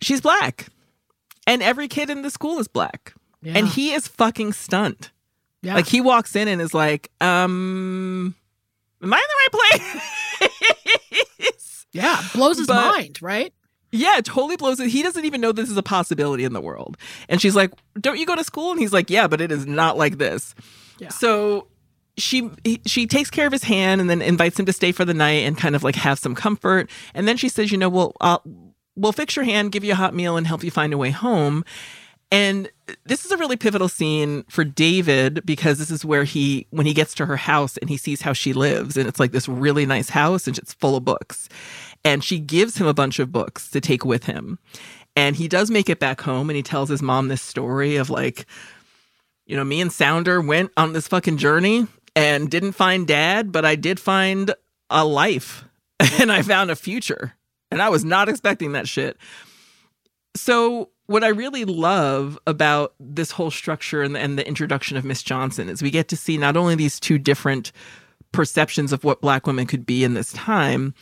she's black. And every kid in the school is black. Yeah. And he is fucking stunned. Yeah. Like he walks in and is like, um, am I in the right place? *laughs* yeah, blows his but, mind, right? Yeah, it totally blows it. He doesn't even know this is a possibility in the world. And she's like, "Don't you go to school?" And he's like, "Yeah, but it is not like this." Yeah. So she she takes care of his hand and then invites him to stay for the night and kind of like have some comfort. And then she says, "You know, we'll uh, we'll fix your hand, give you a hot meal, and help you find a way home." And this is a really pivotal scene for David because this is where he, when he gets to her house and he sees how she lives, and it's like this really nice house and it's full of books. And she gives him a bunch of books to take with him. And he does make it back home and he tells his mom this story of like, you know, me and Sounder went on this fucking journey and didn't find dad, but I did find a life *laughs* and I found a future. And I was not expecting that shit. So what I really love about this whole structure and, and the introduction of Miss Johnson is we get to see not only these two different perceptions of what black women could be in this time,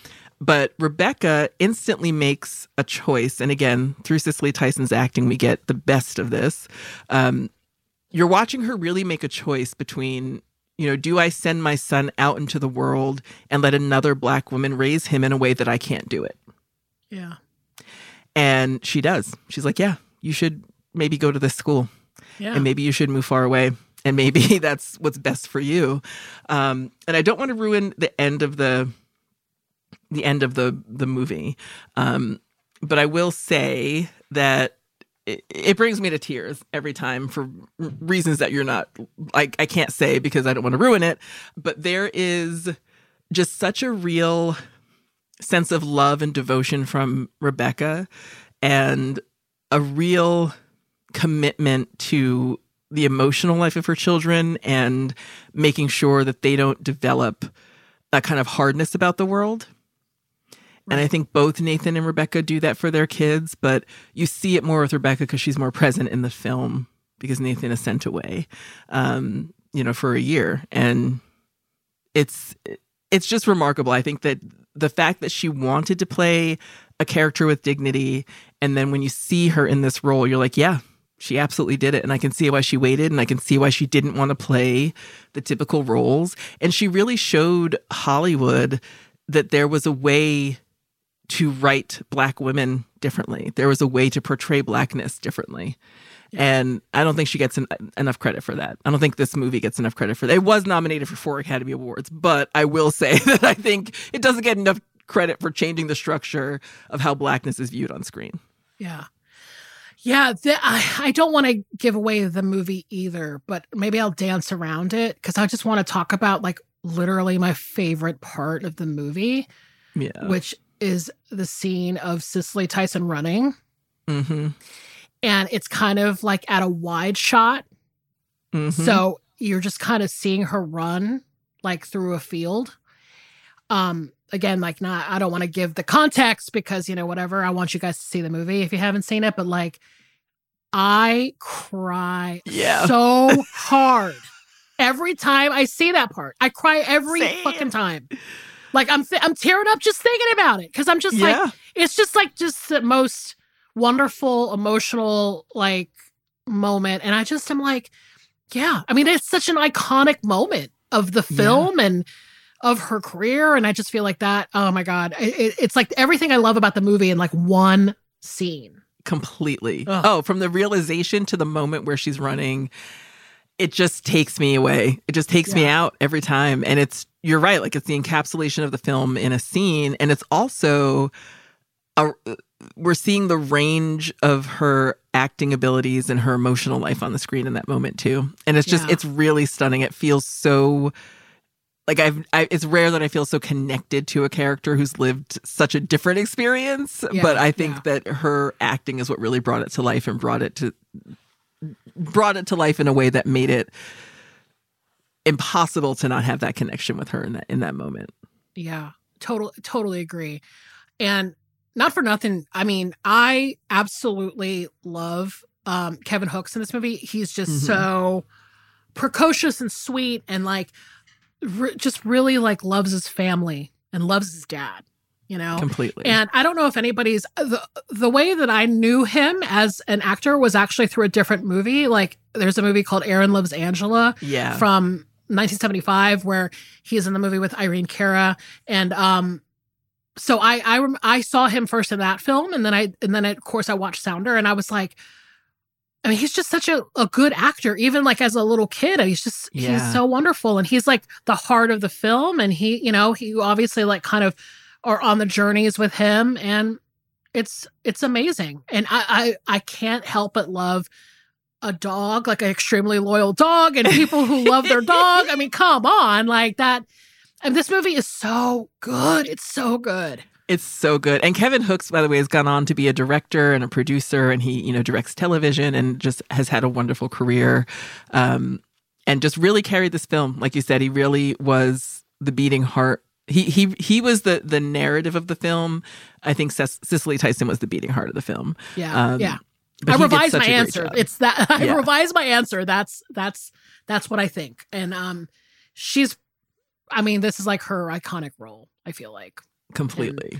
but Rebecca instantly makes a choice. And again, through Cicely Tyson's acting, we get the best of this. Um, you're watching her really make a choice between, you know, do I send my son out into the world and let another black woman raise him in a way that I can't do it? Yeah. And she does. She's like, yeah, you should maybe go to this school Yeah. and maybe you should move far away. And maybe *laughs* that's what's best for you. Um, and I don't want to ruin the end of the the end of the the movie. Um, but I will say that it, it brings me to tears every time for reasons that you're not like I can't say because I don't want to ruin it. But there is just such a real sense of love and devotion from Rebecca and a real commitment to the emotional life of her children and making sure that they don't develop that kind of hardness about the world. And I think both Nathan and Rebecca do that for their kids, but you see it more with Rebecca because she's more present in the film because Nathan is sent away, um, you know, for a year. And it's it's just remarkable. I think that the fact that she wanted to play a character with dignity, and then when you see her in this role, you're like, yeah, she absolutely did it. And I can see why she waited, and I can see why she didn't want to play the typical roles. And she really showed Hollywood that there was a way to write black women differently. There was a way to portray blackness differently. And I don't think she gets en- enough credit for that. I don't think this movie gets enough credit for that. It was nominated for four Academy Awards, but I will say *laughs* that I think it doesn't get enough credit for changing the structure of how blackness is viewed on screen. Yeah. Yeah, the, I, I don't want to give away the movie either, but maybe I'll dance around it because I just want to talk about like literally my favorite part of the movie, Yeah. which is the scene of Cicely Tyson running. mm-hmm. And it's kind of like at a wide shot. Mm-hmm. So you're just kind of seeing her run like through a field. Um, again, like not I don't want to give the context because you know, whatever. I want you guys to see the movie if you haven't seen it, but like I cry Yeah. so hard every time I see that part. I cry every Same. fucking time. Like I'm th- I'm tearing up just thinking about it because I'm just like it's just like just the most wonderful emotional like moment and i just am like yeah i mean it's such an iconic moment of the Yeah. film and of her career and i just feel like that oh my god it, it- it's like everything i love about the movie in like one scene completely. Ugh. Oh, from the realization to the moment where she's running, it just takes me away. It just takes me out every time. And it's, you're right, like it's the encapsulation of the film in a scene. And it's also, a, we're seeing the range of her acting abilities and her emotional life on the screen in that moment too. And it's just, Yeah. it's really stunning. It feels so. Like I've, I, it's rare that I feel so connected to a character who's lived such a different experience. Yeah, but I think yeah. that her acting is what really brought it to life and brought it to brought it to life in a way that made it impossible to not have that connection with her in that in that moment. Yeah, total, totally agree. And not for nothing. I mean, I absolutely love um, Kevin Hooks in this movie. He's just Mhm. so precocious and sweet, and like, re- just really like loves his family and loves his dad. You know, Completely. and I don't know if anybody's the the way that I knew him as an actor was actually through a different movie. Like, there's a movie called Aaron Loves Angela yeah. from 1975 where he's in the movie with Irene Cara and um so I I rem- I saw him first in that film and then I and then of course I watched Sounder and I was like I mean he's just such a, a good actor even like as a little kid he's just Yeah. he's so wonderful and he's like the heart of the film and he you know he obviously like kind of are on the journeys with him and it's it's amazing and I I, I can't help but love a dog, like an extremely loyal dog, and people who love their dog. I mean, come on, like that. And this movie is so good. It's so good. It's so good. And Kevin Hooks, by the way, has gone on to be a director and a producer, and he, you know, directs television and just has had a wonderful career. Um, and just really carried this film. Like you said, he really was the beating heart. He he he was the the narrative of the film. I think Cec- Cicely Tyson was the beating heart of the film. Yeah, Um, yeah, I revised my answer. It's that *laughs* I Yeah. revised my answer. That's that's that's what I think. And um she's I mean, this is like her iconic role, I feel like. completely.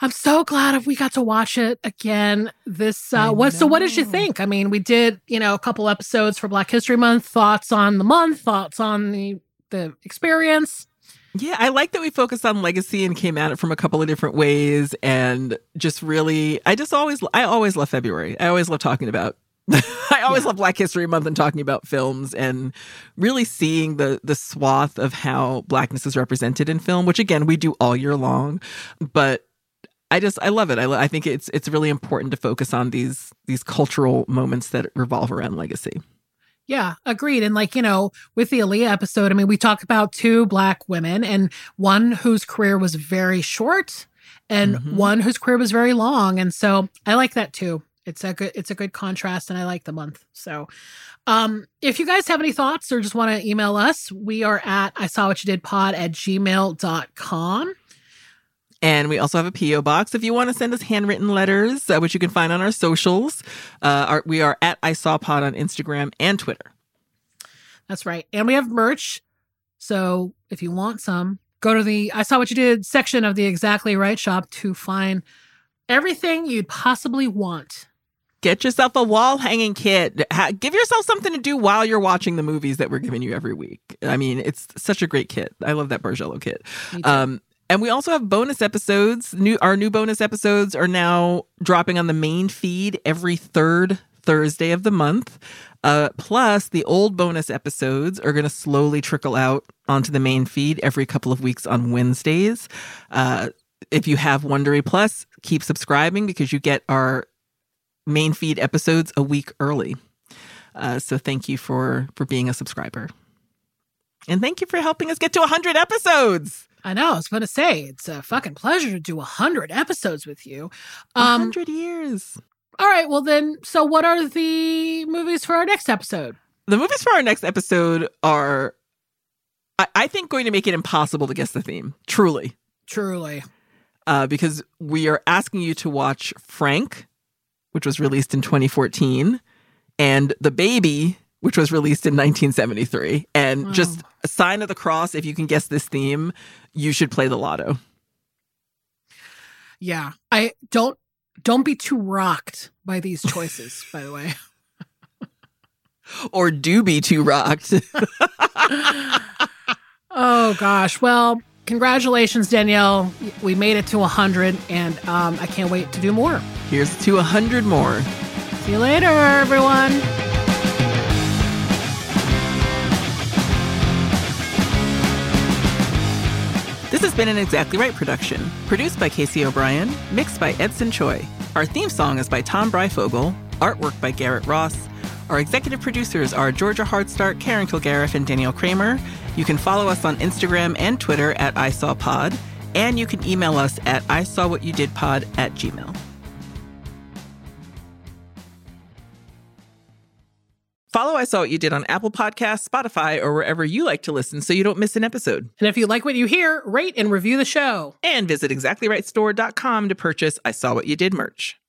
I'm so glad we got to watch it again. This uh what so what did you think? I mean, we did, you know, a couple episodes for Black History Month, thoughts on the month, thoughts on the the experience. Yeah, I like that we focused on legacy and came at it from a couple of different ways and just really I just always I always love February. I always love talking about *laughs* I always Yeah. love Black History Month and talking about films and really seeing the the swath of how blackness is represented in film, which again we do all year long, but I just I love it. I, lo- I think it's it's really important to focus on these these cultural moments that revolve around legacy. Yeah, agreed. And like, you know, with the Aaliyah episode, I mean, we talked about two black women and one whose career was very short and Mhm. one whose career was very long. And so I like that too. It's a good it's a good contrast and I like the month. So um if you guys have any thoughts or just want to email us, we are at I saw what you did pod at gmail.com. And we also have a P.O. box if you want to send us handwritten letters, uh, which you can find on our socials. Uh, our, we are at I Saw Pod on Instagram and Twitter. That's right. And we have merch. So if you want some, go to the I saw what you did section of the Exactly Right shop to find everything you'd possibly want. Get yourself a wall hanging kit. Ha- give yourself something to do while you're watching the movies that we're giving you every week. I mean, it's such a great kit. I love that Bargello kit. Um, and we also have bonus episodes. New our new bonus episodes are now dropping on the main feed every third Thursday of the month. Uh, plus, the old bonus episodes are going to slowly trickle out onto the main feed every couple of weeks on Wednesdays. Uh, if you have Wondery Plus, keep subscribing because you get our main feed episodes a week early. Uh, so thank you for for being a subscriber, and thank you for helping us get to 100 episodes. I know. I was going to say it's a fucking pleasure to do a hundred episodes with you. A Um, hundred years. all right. Well, then, so what are the movies for our next episode? The movies for our next episode are, I, I think, going to make it impossible to guess the theme. Truly, Truly. uh, because we are asking you to watch Frank, which was released in 2014, and The Baby, which was released in 1973. And Wow. just a sign of the cross. If you can guess this theme, you should play the lotto. Yeah. I don't don't be too rocked by these choices. *laughs* by the way. Or do be too rocked. *laughs* oh gosh. Well, congratulations, Danielle. We made it to 100, and um, I can't wait to do more. Here's to 100 more. See you later, everyone. This has been an Exactly Right production, produced by Casey O'Brien, mixed by Edson Choi. Our theme song is by Tom Breifogel, artwork by Garrett Ross. Our executive producers are Georgia Hardstark, Karen Kilgariff, and Danielle Kramer. You can follow us on Instagram and Twitter at ISawPod, and you can email us at ISawWhatYouDidPod at gmail. Follow I Saw What You Did on Apple Podcasts, Spotify, or wherever you like to listen so you don't miss an episode. And if you like what you hear, rate and review the show. And visit exactlyrightstore.com to purchase I Saw What You Did merch.